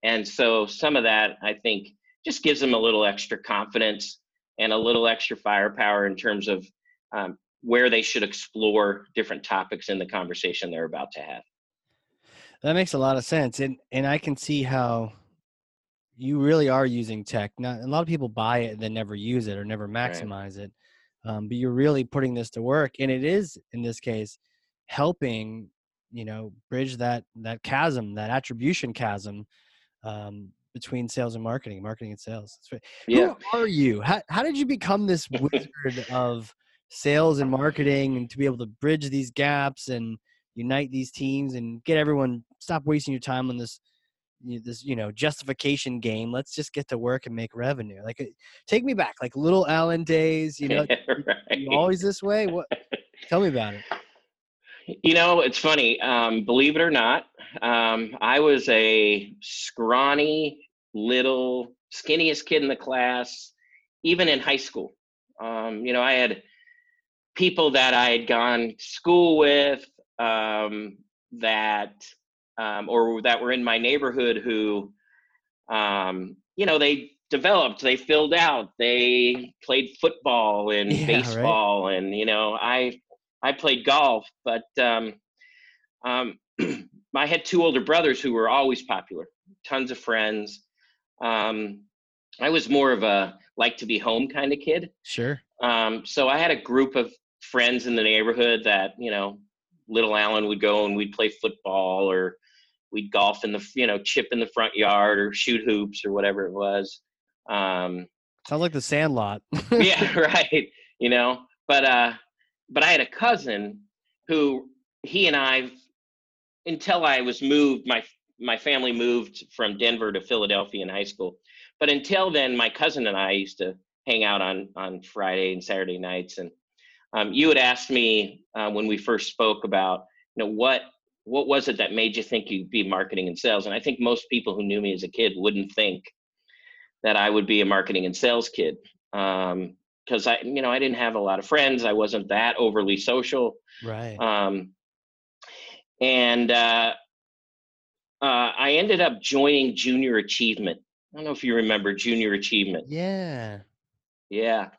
And so some of that, I think, just gives them a little extra confidence and a little extra firepower in terms of um, where they should explore different topics in the conversation they're about to have. That makes a lot of sense, and and I can see how you really are using tech. Not a lot of people buy it and then never use it or never maximize right. it, um, but you're really putting this to work, and it is in this case helping you know bridge that that chasm, that attribution chasm um, between sales and marketing, marketing and sales. Right. Yeah. Who are you? How, how did you become this wizard of sales and marketing and to be able to bridge these gaps and unite these teams and get everyone stop wasting your time on this this you know justification game let's just get to work and make revenue like uh, take me back like little alan days you know right. always this way what tell me about it you know, it's funny. Um, believe it or not, um, I was a scrawny, little, skinniest kid in the class, even in high school. Um, you know, I had people that I had gone to school with um, that, um, or that were in my neighborhood who, um, you know, they developed, they filled out, they played football and yeah, baseball, right? and you know, I I played golf, but um, um, I had two older brothers who were always popular, tons of friends. Um, I was more of a like to be home kind of kid. Sure. Um, so I had a group of friends in the neighborhood that you know, little Alan would go and we'd play football or we'd golf in the you know chip in the front yard or shoot hoops or whatever it was. Um, Sounds like the Sandlot. yeah, right. You know, but uh, but I had a cousin who he and I, until I was moved my my family moved from Denver to Philadelphia in high school. But until then, my cousin and I used to hang out on on Friday and Saturday nights. And um, you had asked me uh, when we first spoke about, you know, what what was it that made you think you'd be marketing and sales? And I think most people who knew me as a kid wouldn't think that I would be a marketing and sales kid. Um, because I, you know, I didn't have a lot of friends. I wasn't that overly social. Right. Um, and uh, uh, I ended up joining Junior Achievement. I don't know if you remember Junior Achievement. Yeah. Yeah.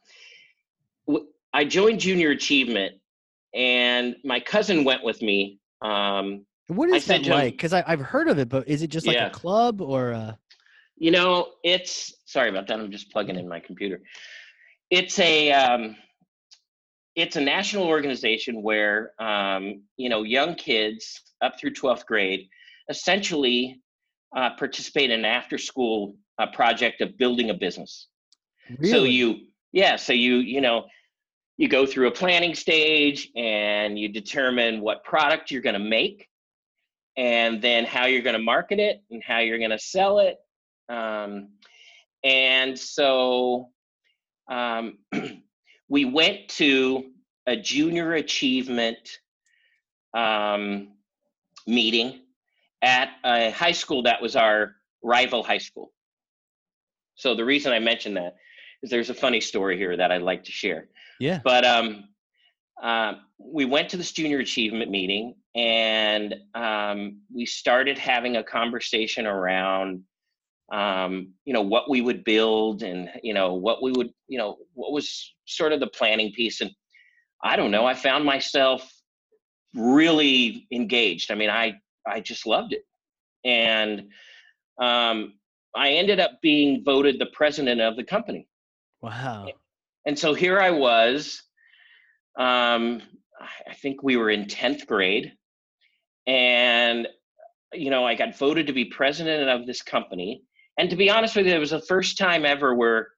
I joined Junior Achievement, and my cousin went with me. Um, what is that like? Because I've heard of it, but is it just like yeah. a club or? A... You know, it's sorry about that. I'm just plugging in my computer. It's a um, it's a national organization where um, you know young kids up through 12th grade essentially uh, participate in an after school uh, project of building a business. Really? So you, yeah, so you, you know, you go through a planning stage and you determine what product you're going to make and then how you're going to market it and how you're going to sell it. Um, and so um, we went to a junior achievement um, meeting at a high school that was our rival high school. So the reason I mention that is there's a funny story here that I'd like to share. Yeah. But um, uh, we went to this junior achievement meeting and um, we started having a conversation around um, you know what we would build and you know what we would you know what was sort of the planning piece and i don't know i found myself really engaged i mean i i just loved it and um, I ended up being voted the president of the company. Wow. And so here I was. Um, I think we were in 10th grade. And, you know, I got voted to be president of this company. And to be honest with you, it was the first time ever where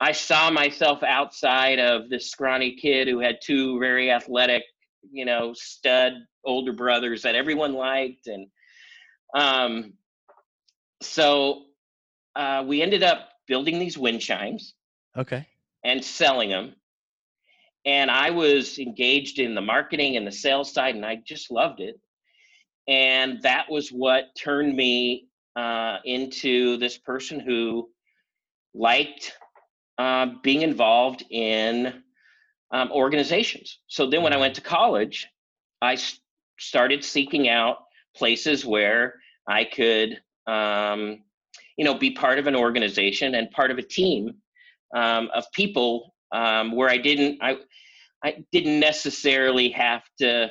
I saw myself outside of this scrawny kid who had two very athletic, you know, stud older brothers that everyone liked. And, um, so uh, we ended up building these wind chimes. Okay. And selling them. And I was engaged in the marketing and the sales side, and I just loved it. And that was what turned me uh, into this person who liked uh, being involved in um, organizations. So then when I went to college, I started seeking out places where I could um, you know, be part of an organization and part of a team um, of people um, where I didn't, I, I didn't necessarily have to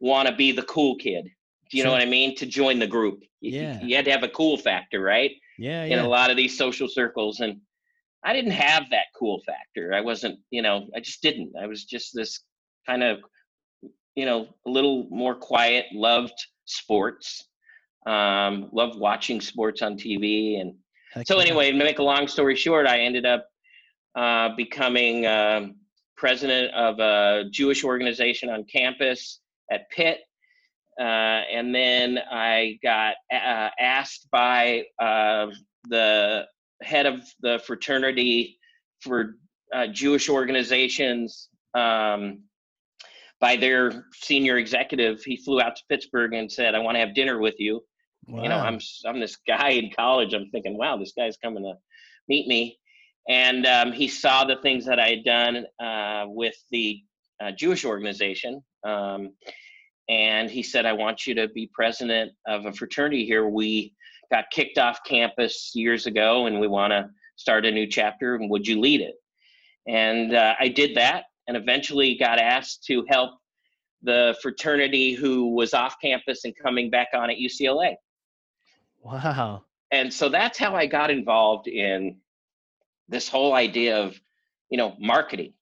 want to be the cool kid. You sure. know what I mean? To join the group, yeah, you, you had to have a cool factor, right? Yeah, in a lot of these social circles, and I didn't have that cool factor. I wasn't, you know, I just didn't. I was just this kind of, you know, a little more quiet, loved sports, um, loved watching sports on TV, and Heck so anyway, to make a long story short, I ended up uh, becoming uh, president of a Jewish organization on campus at Pitt. Uh, and then I got uh, asked by uh, the head of the fraternity for uh, Jewish organizations um, by their senior executive. He flew out to Pittsburgh and said, I want to have dinner with you. Wow. You know, I'm I'm this guy in college. I'm thinking, wow, this guy's coming to meet me, and um, he saw the things that I had done uh, with the uh, Jewish organization, um, and he said, I want you to be president of a fraternity here. We got kicked off campus years ago, and we want to start a new chapter. And would you lead it? And uh, I did that, and eventually got asked to help the fraternity who was off campus and coming back on at UCLA. Wow. And so that's how I got involved in this whole idea of, you know, marketing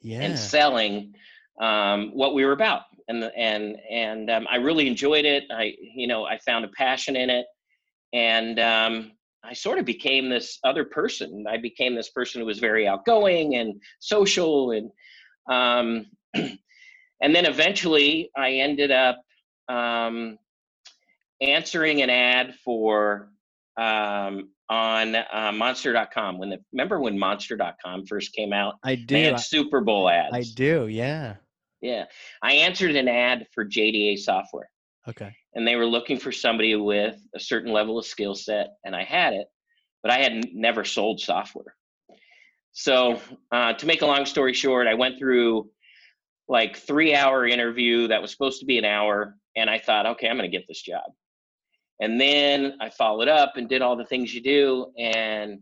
yeah. and selling um, what we were about. And, and, and um, I really enjoyed it. I, you know, I found a passion in it. And um, I sort of became this other person. I became this person who was very outgoing and social. And, um, and then eventually I ended up um, answering an ad for um, on uh, Monster.com. When the remember when Monster.com first came out? I do. They had Super Bowl ads. I do. Yeah. Yeah, I answered an ad for JDA Software, Okay. and they were looking for somebody with a certain level of skill set, and I had it, but I had n- never sold software. So, uh, to make a long story short, I went through like three hour interview that was supposed to be an hour, and I thought, okay, I'm going to get this job. And then I followed up and did all the things you do, and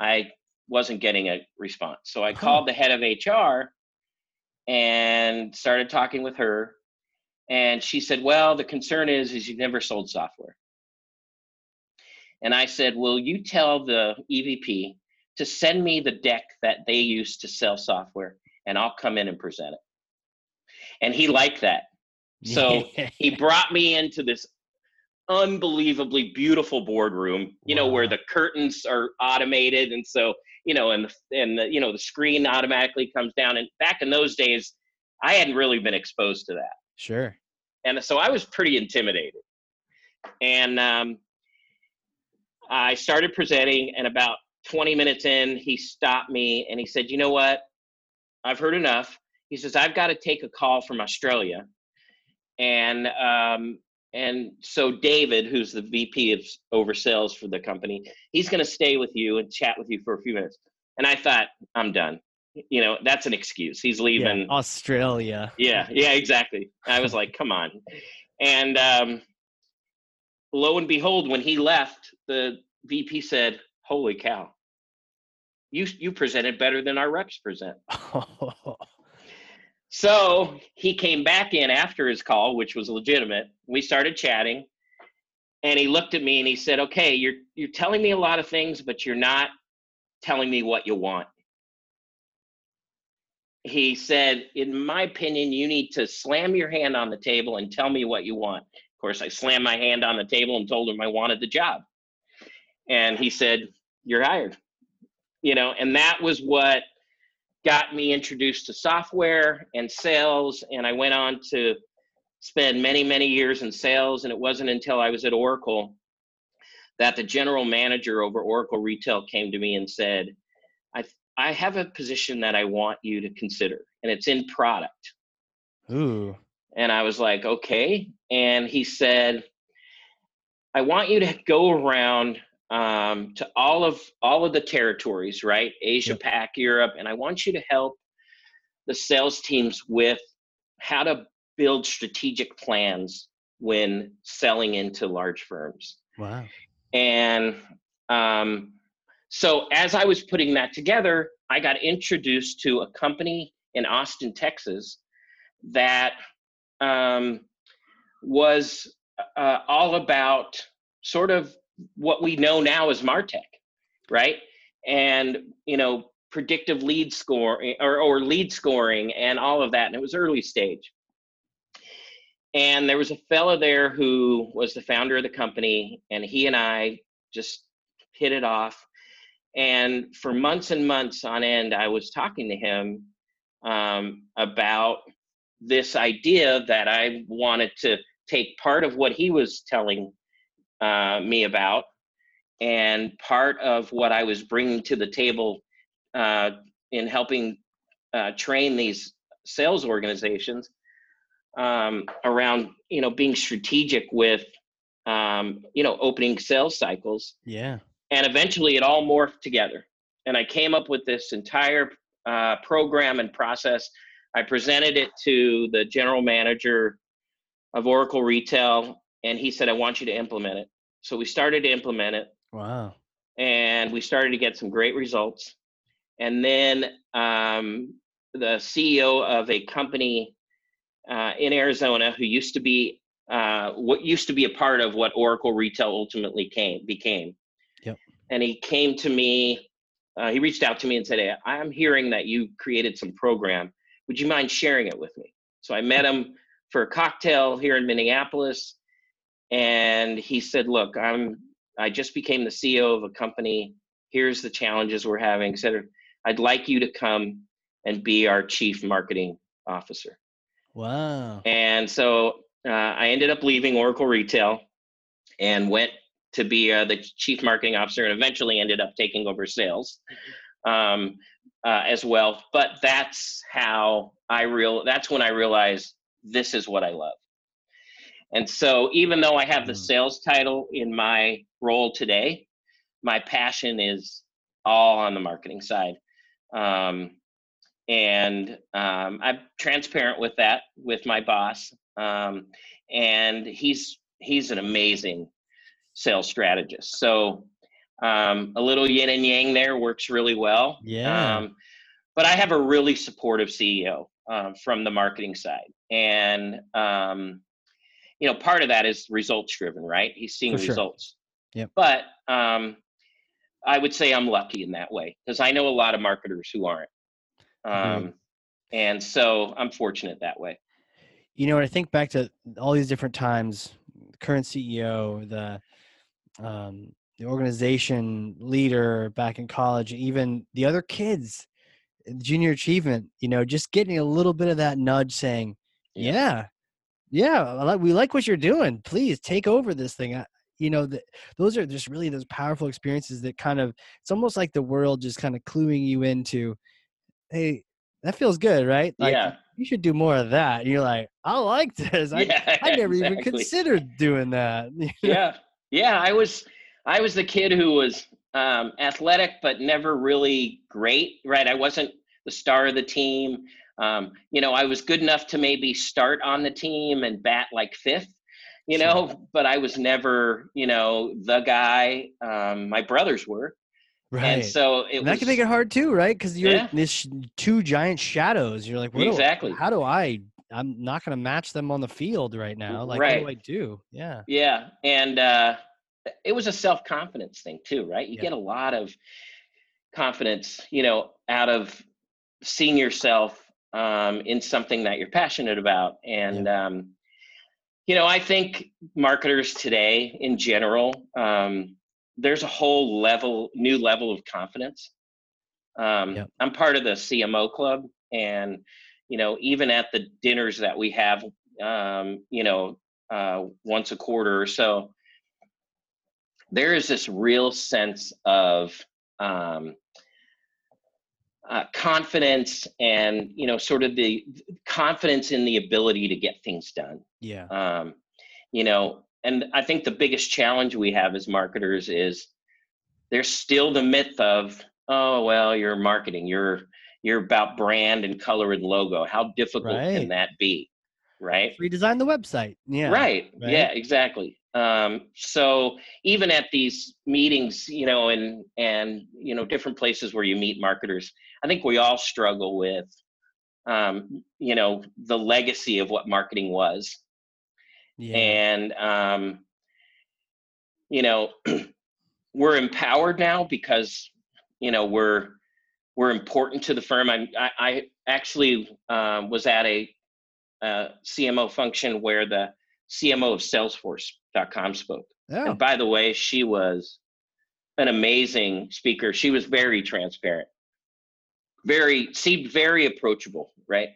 I wasn't getting a response. So I called the head of HR and started talking with her. And she said well the concern is is you've never sold software. And i said will you tell the evp to send me the deck that they use to sell software and i'll come in and present it. And he liked that. So, he brought me into this unbelievably beautiful boardroom you know where the curtains are automated and so you know and the and the you know the screen automatically comes down. And back in those days i hadn't really been exposed to that. Sure. and so i was pretty intimidated. And um, i started presenting and about 20 minutes in he stopped me and he said you know what? I've heard enough. He says i've got to take a call from australia. And um, and so david who's the vp of over sales for the company he's going to stay with you and chat with you for a few minutes and i thought i'm done you know that's an excuse he's leaving Yeah. Australia. yeah, yeah, exactly. I was like, come on. And um, lo and behold, when he left, the VP said, "Holy cow, you you presented better than our reps present." So he came back in after his call, which was legitimate. We started chatting, and he looked at me and he said, "Okay, you're you're telling me a lot of things, but you're not telling me what you want." He said, "In my opinion, you need to slam your hand on the table and tell me what you want." Of course, I slammed my hand on the table and told him I wanted the job. And he said, "You're hired." You know, and that was what got me introduced to software and sales and i went on to spend many many years in sales and it wasn't until i was at oracle that the general manager over oracle retail came to me and said i i have a position that i want you to consider and it's in product Ooh. and i was like okay and he said i want you to go around um, to all of all of the territories right? Asia pac europe and i want you to help the sales teams with how to build strategic plans when selling into large firms. Wow. and um, so as I was putting that together, I got introduced to a company in Austin, Texas, that um, was uh, all about sort of what we know now as Martech, right? And you know, predictive lead score or, or lead scoring and all of that. And it was early stage. And there was a fellow there who was the founder of the company, and he and I just hit it off. And for months and months on end, I was talking to him um, about this idea that I wanted to take part of what he was telling uh, me about. And part of what I was bringing to the table uh, in helping uh, train these sales organizations um, around, you know, being strategic with, um, you know, opening sales cycles. Yeah. and eventually it all morphed together. And i came up with this entire uh, program and process. I presented it to the general manager of oracle retail and he said i want you to implement it. So we started to implement it Wow. and we started to get some great results. And then um, the ceo of a company uh, in arizona who used to be uh, what used to be a part of what oracle retail ultimately came became. Yep. and he came to me uh, he reached out to me and said hey i'm hearing that you created some program. Would you mind sharing it with me? So i met him for a cocktail here in minneapolis and he said look i'm i just became the ceo of a company here's the challenges we're having etc i'd like you to come and be our chief marketing officer Wow. and so uh, i ended up leaving oracle retail and went to be uh, the chief marketing officer and eventually ended up taking over sales um, uh, as well. But that's how I real. That's when I realized this is what I love. And so, even though I have the mm. sales title in my role today, my passion is all on the marketing side. Um, and um, I'm transparent with that with my boss. Um, and he's he's an amazing sales strategist. So um, a little yin and yang there works really well. Yeah. Um, but I have a really supportive CEO um, from the marketing side, and um, you know, part of that is results driven, right? He's seeing sure. results. Yeah. But um, I would say I'm lucky in that way because I know a lot of marketers who aren't. Um, mm-hmm. And so I'm fortunate that way. You know, when I think back to all these different times, the current CEO, the um, the organization leader back in college, even the other kids, junior achievement, you know, just getting a little bit of that nudge saying, yeah, yeah, yeah we like what you're doing. Please take over this thing you know that those are just really those powerful experiences that kind of it's almost like the world just kind of cluing you into hey that feels good right like, yeah you should do more of that and you're like i like this I, yeah, I never exactly. even considered doing that yeah yeah i was i was the kid who was um, athletic but never really great right i wasn't the star of the team um, you know i was good enough to maybe start on the team and bat like fifth you know, but I was never, you know, the guy. Um, my brothers were. Right. And so it and that was, can make it hard too, right? Because you're yeah. this two giant shadows. You're like, exactly. Do, how do I? I'm not going to match them on the field right now. Like, right. what do I do? Yeah. Yeah, and uh, it was a self confidence thing too, right? You yeah. get a lot of confidence, you know, out of seeing yourself um, in something that you're passionate about, and yeah. um, you know, I think marketers today, in general, um, there's a whole level, new level of confidence. Um, yep. I'm part of the CMO club, and you know, even at the dinners that we have, um, you know, uh, once a quarter or so, there is this real sense of um, uh, confidence and you know sort of the confidence in the ability to get things done. Yeah. Um, you know and i think the biggest challenge we have as marketers is there's still the myth of oh well you're marketing you're you're about brand and color and logo how difficult right. can that be? Right? Redesign the website. Yeah. Right, right? yeah exactly. Um, so even at these meetings you know and and you know different places where you meet marketers i think we all struggle with um, you know the legacy of what marketing was. Yeah. and um, you know we're empowered now because you know we're we're important to the firm. I i, I actually um, was at a, a cmo function where the cmo of salesforce.com spoke. Oh. and by the way she was an amazing speaker. She was very transparent very seemed very approachable, right?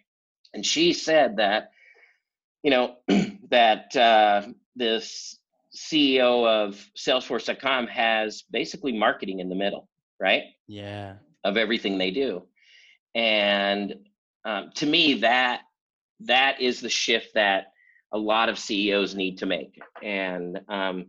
And she said that, you know, that uh, this CEO of Salesforce.com has basically marketing in the middle, right? Yeah. Of everything they do, and um, to me, that that is the shift that a lot of CEOs need to make, and um,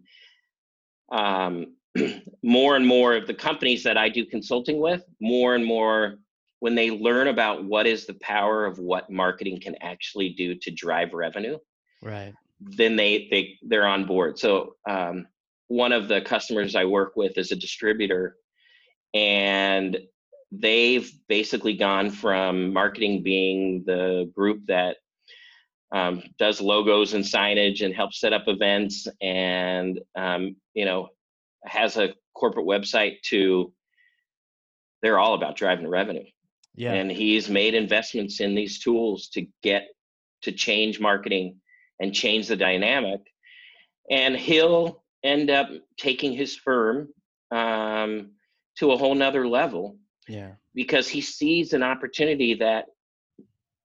um, more and more of the companies that I do consulting with, more and more when they learn about what is the power of what marketing can actually do to drive revenue right. then they they they're on board. So um, one of the customers i work with is a distributor and they've basically gone from marketing being the group that um, does logos and signage and helps set up events and um, you know has a corporate website to they're all about driving revenue yeah. And he's made investments in these tools to get to change marketing and change the dynamic. And he'll end up taking his firm um, to a whole nother level. Yeah. Because he sees an opportunity that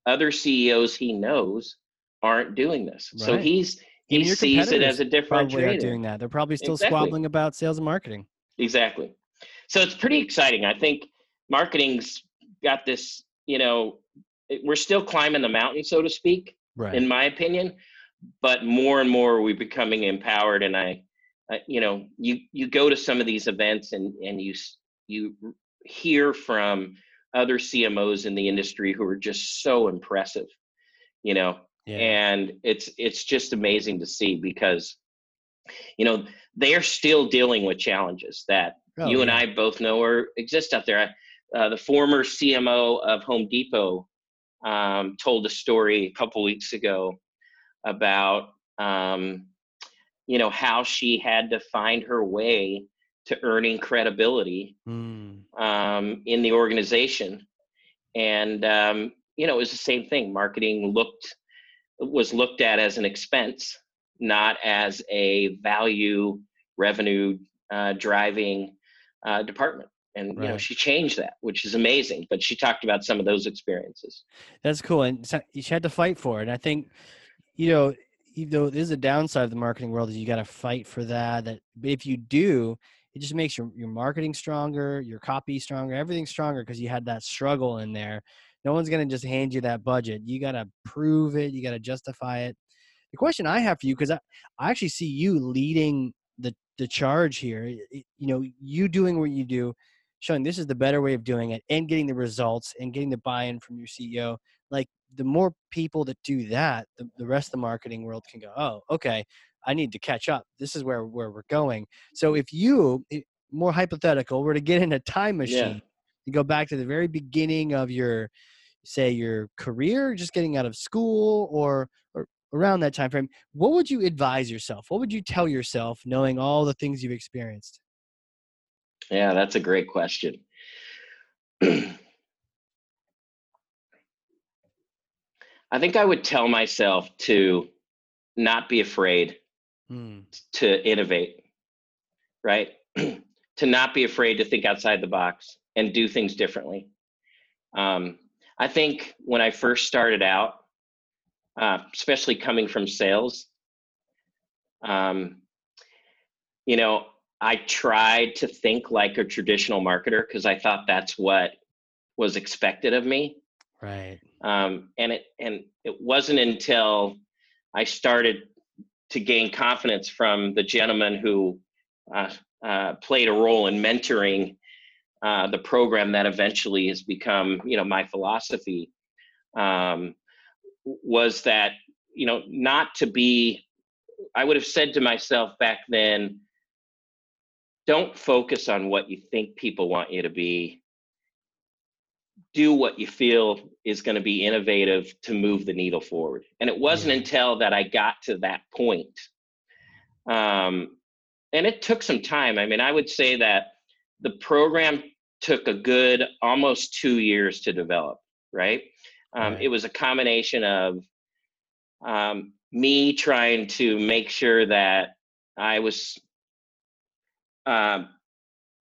other CEOs he knows aren't doing this. Right. So he's he sees it as a differentiator. Probably doing that. They're probably still exactly. squabbling about sales and marketing. Exactly. So it's pretty exciting. I think marketing's got this. You know, we're still climbing the mountain, so to speak, right. in my opinion. But more and more, we're becoming empowered, and I, I, you know, you you go to some of these events and and you you hear from other CMOs in the industry who are just so impressive, you know, yeah. and it's it's just amazing to see because, you know, they are still dealing with challenges that oh, you yeah. and I both know are exist out there. Uh, the former CMO of Home Depot um, told a story a couple weeks ago about um, you know how she had to find her way to earning credibility mm. um, in the organization. And um, you know it was the same thing. Marketing looked was looked at as an expense not as a value revenue uh, driving uh, department and right. you know she changed that which is amazing but she talked about some of those experiences. That's cool and she had to fight for it and i think you know even though there's a downside of the marketing world is you got to fight for that that if you do it just makes your, your marketing stronger your copy stronger everything stronger because you had that struggle in there. No one's going to just hand you that budget. You got to prove it you got to justify it. The question i have for you because I, I actually see you leading the the charge here you know you doing what you do showing this is the better way of doing it and getting the results and getting the buy-in from your ceo like the more people that do that, the, the rest of the marketing world can go, oh, okay, I need to catch up. This is where, where we're going. So if you, more hypothetical, were to get in a time machine, yeah. you go back to the very beginning of your, say, your career, just getting out of school or, or around that time frame, what would you advise yourself? What would you tell yourself knowing all the things you've experienced? Yeah, that's a great question. I think I would tell myself to not be afraid mm. to innovate, right? to not be afraid to think outside the box and do things differently. Um, I think when I first started out, uh, especially coming from sales, um, you know, I tried to think like a traditional marketer because I thought that's what was expected of me. Right. Um, and it and it wasn't until I started to gain confidence from the gentleman who uh, uh, played a role in mentoring uh, the program that eventually has become, you know, my philosophy. Um, was that you know not to be? I would have said to myself back then, don't focus on what you think people want you to be do what you feel is going to be innovative to move the needle forward. And it wasn't until that I got to that point. Um, and it took some time. I mean, I would say that the program took a good almost two years to develop, right? Um, right. It was a combination of um, me trying to make sure that I was um,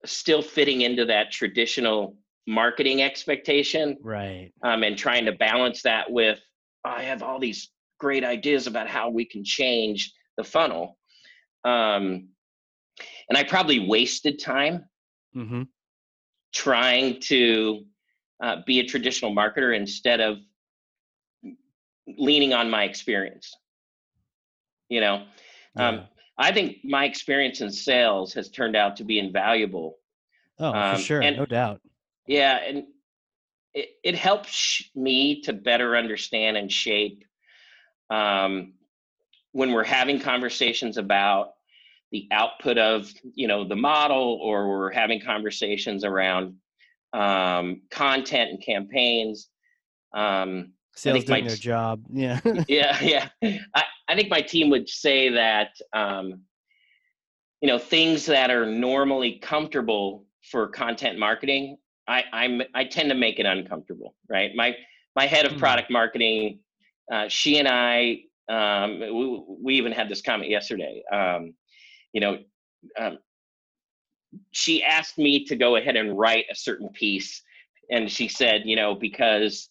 still fitting into that traditional marketing expectation right um, and trying to balance that with oh, i have all these great ideas about how we can change the funnel um, and i probably wasted time mm-hmm. trying to uh, be a traditional marketer instead of leaning on my experience you know um. I think my experience in sales has turned out to be invaluable. Oh for um, sure and, no doubt. Yeah, and it, it helps me to better understand and shape um, when we're having conversations about the output of you know the model or we're having conversations around um, content and campaigns. Um, sales doing my, their job yeah yeah yeah I, I think my team would say that um, you know things that are normally comfortable for content marketing I, I'm I tend to make it uncomfortable, right? My my head of hmm. product marketing, uh, she and I, um, we, we even had this comment yesterday. Um, you know, um, she asked me to go ahead and write a certain piece, and she said, you know, because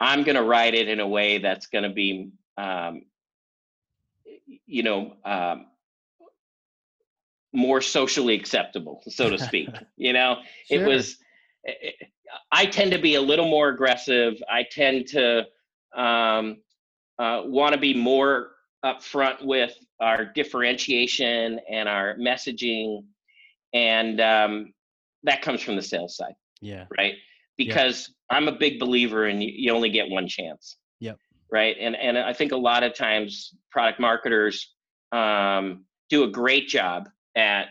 I'm going to write it in a way that's going to be um, you know, um, more socially acceptable, so to speak. you know, sure. it was. It, I tend to be a little more aggressive. I tend to um, uh, want to be more upfront with our differentiation and our messaging, and um, that comes from the sales side. Yeah. Right. Because yep. I'm a big believer in you, only get one chance. Yep. Right. And and I think a lot of times product marketers um, do a great job at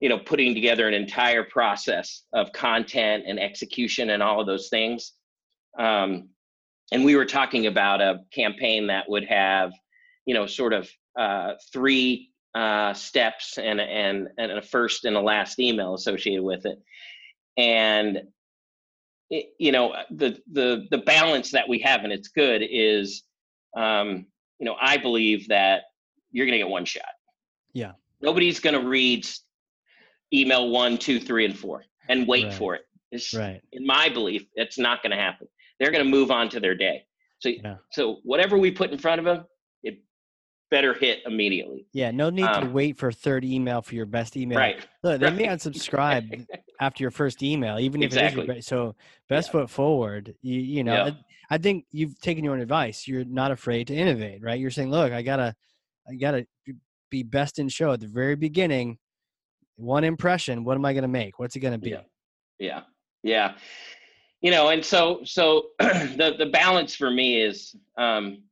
you know putting together an entire process of content and execution and all of those things um, and we were talking about a campaign that would have you know sort of uh, three uh, steps and and and a first and a last email associated with it and it, you know the the the balance that we have and it's good is um, you know i believe that you're going to get one shot yeah nobody's going to read email one, two, three, and four and wait right. for it. It's, right. In my belief, it's not going to happen. They're going to move on to their day. So, yeah. so whatever we put in front of them, better hit immediately. Yeah, no need um, to wait for third email for your best email. Right. Look, they right. may unsubscribe after your first email, even if exactly. it is your best. So, best yeah. foot forward. You, you know, yeah. I, I think you've taken your own advice. You're not afraid to innovate, right? You're saying, look, I gotta, I gotta be best in show at the very beginning one impression what am i going to make what's it going to be yeah yeah yeah you know and so so the the balance for me is um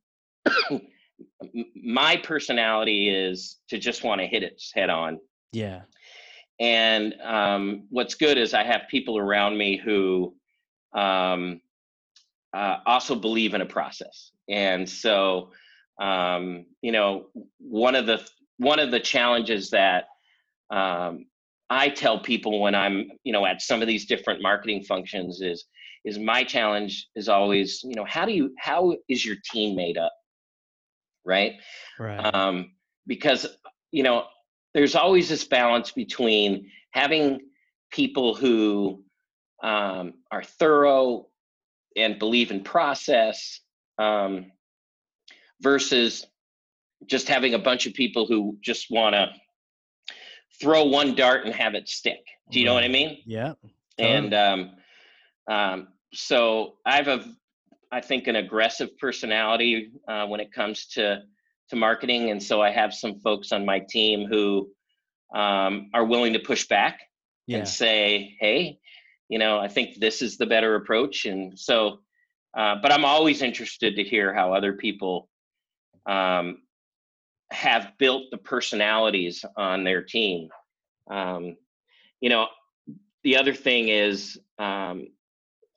my personality is to just want to hit it head on. Yeah. And um what's good is i have people around me who um uh, also believe in a process. And so um you know one of the one of the challenges that um, I tell people when I'm, you know, at some of these different marketing functions is is my challenge is always, you know, how do you how is your team made up, right? Right. Um, because you know, there's always this balance between having people who um, are thorough and believe in process um, versus just having a bunch of people who just want to throw one dart and have it stick. Do you know what I mean? Yeah. And um, um, so I have a, I think, an aggressive personality uh, when it comes to to marketing, and so I have some folks on my team who um, are willing to push back yeah. and say, "Hey, you know, I think this is the better approach." And so, uh, but I'm always interested to hear how other people um, have built the personalities on their team. Um, you know, the other thing is um,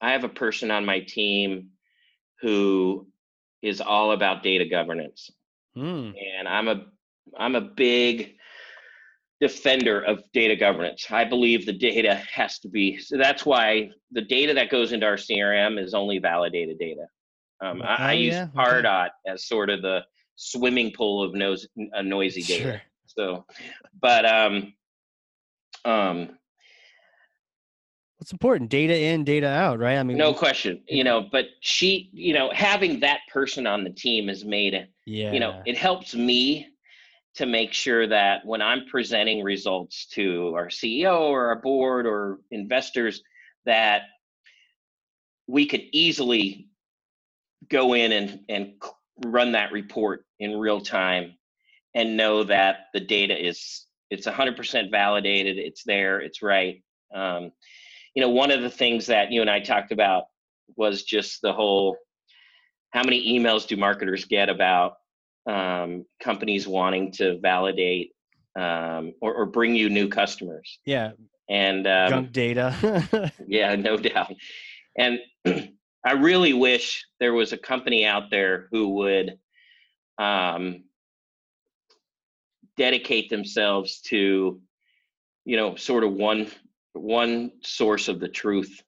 I have a person on my team who is all about data governance, mm. and I'm a I'm a big defender of data governance. I believe the data has to be so. That's why the data that goes into our CRM is only validated data. Um, I, I, use yeah. Pardot okay. as sort of the swimming pool of noise, a noisy data. Sure. So, but um, um, what's important? Data in, data out, right? I mean, no question. You know, but she, you know, having that person on the team has made it. Yeah. You know, it helps me to make sure that when I'm presenting results to our CEO or our board or investors, that we could easily go in and and run that report in real time and know that the data is it's 100% validated it's there it's right um, you know one of the things that you and i talked about was just the whole how many emails do marketers get about um, companies wanting to validate um, or, or, bring you new customers? Yeah. And um, junk data. Yeah no doubt. And I really wish there was a company out there who would um, dedicate themselves to, you know, sort of one one source of the truth.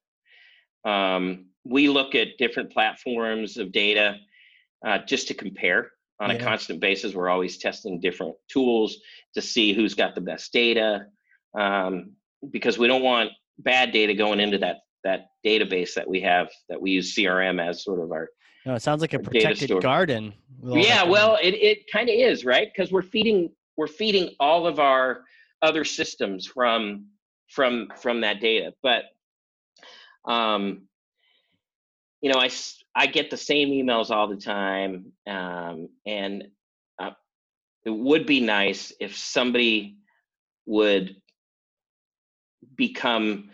Um, we look at different platforms of data uh, just to compare on yeah. a constant basis. We're always testing different tools to see who's got the best data, um, because we don't want bad data going into that that database that we have that we use CRM as sort of our. No, it sounds like a protected garden. Yeah, well, it, it kind of is, right? Because we're feeding we're feeding all of our other systems from from from that data. But um, you know, I I get the same emails all the time, um, and uh, it would be nice if somebody would become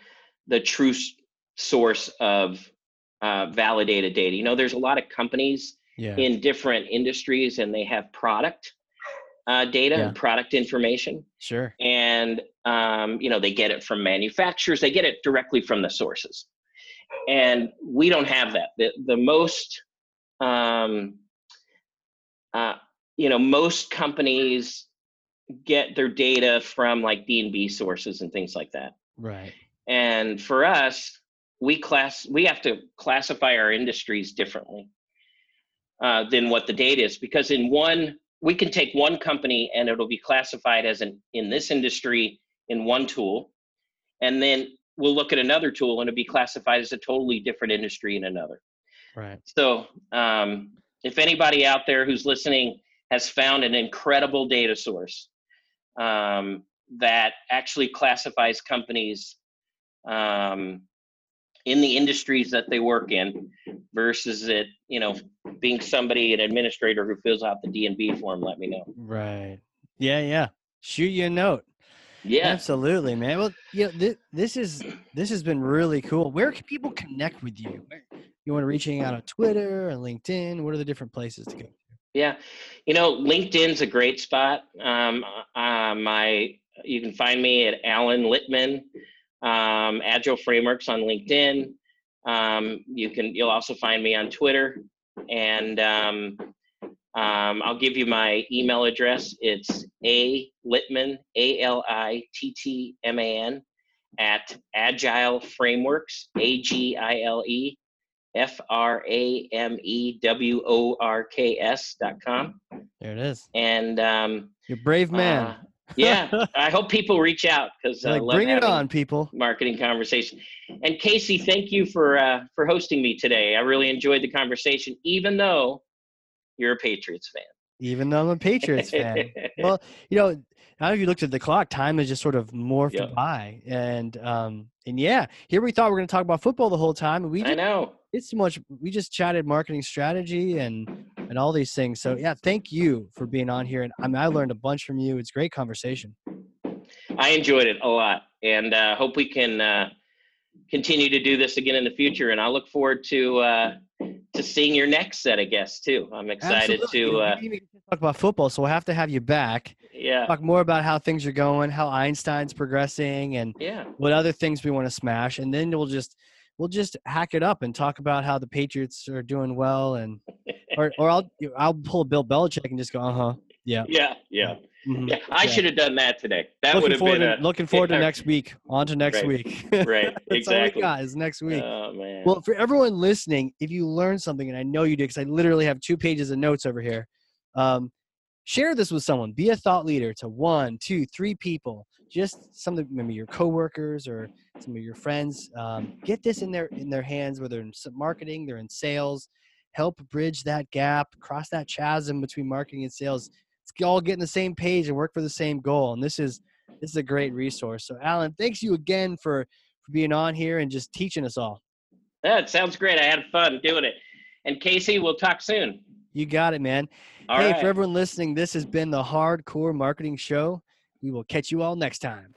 the true source of uh, validated data. You know, there's a lot of companies yeah. in different industries, and they have product uh, data yeah. and product information. Sure. And um, you know, they get it from manufacturers. They get it directly from the sources and we don't have that. The the most um, uh, you know most companies get their data from like D and B sources and things like that. Right. And for us, we class we have to classify our industries differently uh, than what the data is because in one we can take one company and it'll be classified as an in this industry in one tool and then we'll look at another tool and it'll be classified as a totally different industry in another. Right. So um, if anybody out there who's listening has found an incredible data source um, that actually classifies companies um, in the industries that they work in versus it, you know, being somebody, an administrator who fills out the D&B form, let me know. Right. Yeah, yeah. Shoot you a note. Yeah, absolutely, man. Well, you know, th- this is this has been really cool. Where can people connect with you? You want to reaching out on Twitter or LinkedIn? What are the different places to go? Yeah, you know, LinkedIn's a great spot. Um, uh, my you can find me at Alan Littman, um, Agile Frameworks on LinkedIn. Um, you can you'll also find me on Twitter, and um, um, I'll give you my email address. It's a Littman, A L I T T M A N, at Agile Frameworks, A G I L E F R A M E W O R K S dot com. There it is. And um, you're brave man. Uh, yeah, I hope people reach out because uh, like, bring it on, people. Marketing conversation. And Casey, thank you for uh, for hosting me today. I really enjoyed the conversation, even though you're a Patriots fan. Even though I'm a Patriots fan. well, you know, now if you looked at the clock, time has just sort of morphed yep. by. And um and yeah, here we thought we're gonna talk about football the whole time. And we I know. It's so much we just chatted marketing strategy and and all these things. So yeah, thank you for being on here. And I mean I learned a bunch from you. It's great conversation. I enjoyed it a lot and uh hope we can uh continue to do this again in the future. And I look forward to uh to seeing your next set of guests too. I'm excited Absolutely. to uh, talk about football, so we'll have to have you back. Yeah, talk more about how things are going, how Einstein's progressing, and yeah, what other things we want to smash, and then we'll just we'll just hack it up and talk about how the Patriots are doing well, and or or I'll I'll pull Bill Belichick and just go, uh huh, yeah, yeah, yeah. Mm-hmm. Yeah, I yeah. should have done that today. That would have been to, a, looking forward to next week. On to next right. week. right. Exactly. all we next week. Oh man. Well, for everyone listening, if you learned something, and I know you did, because I literally have two pages of notes over here. Um, share this with someone. Be a thought leader to one, two, three people. Just some of maybe your coworkers or some of your friends. Um, get this in their in their hands, whether in marketing, they're in sales. Help bridge that gap, cross that chasm between marketing and sales It's all get in the same page and work for the same goal. And this is this is a great resource. So Alan, thanks you again for for being on here and just teaching us all. That sounds great. I had fun doing it. And Casey, we'll talk soon. You got it, man. All hey, right. for everyone listening, this has been the Hard Corps Marketing Show. We will catch you all next time.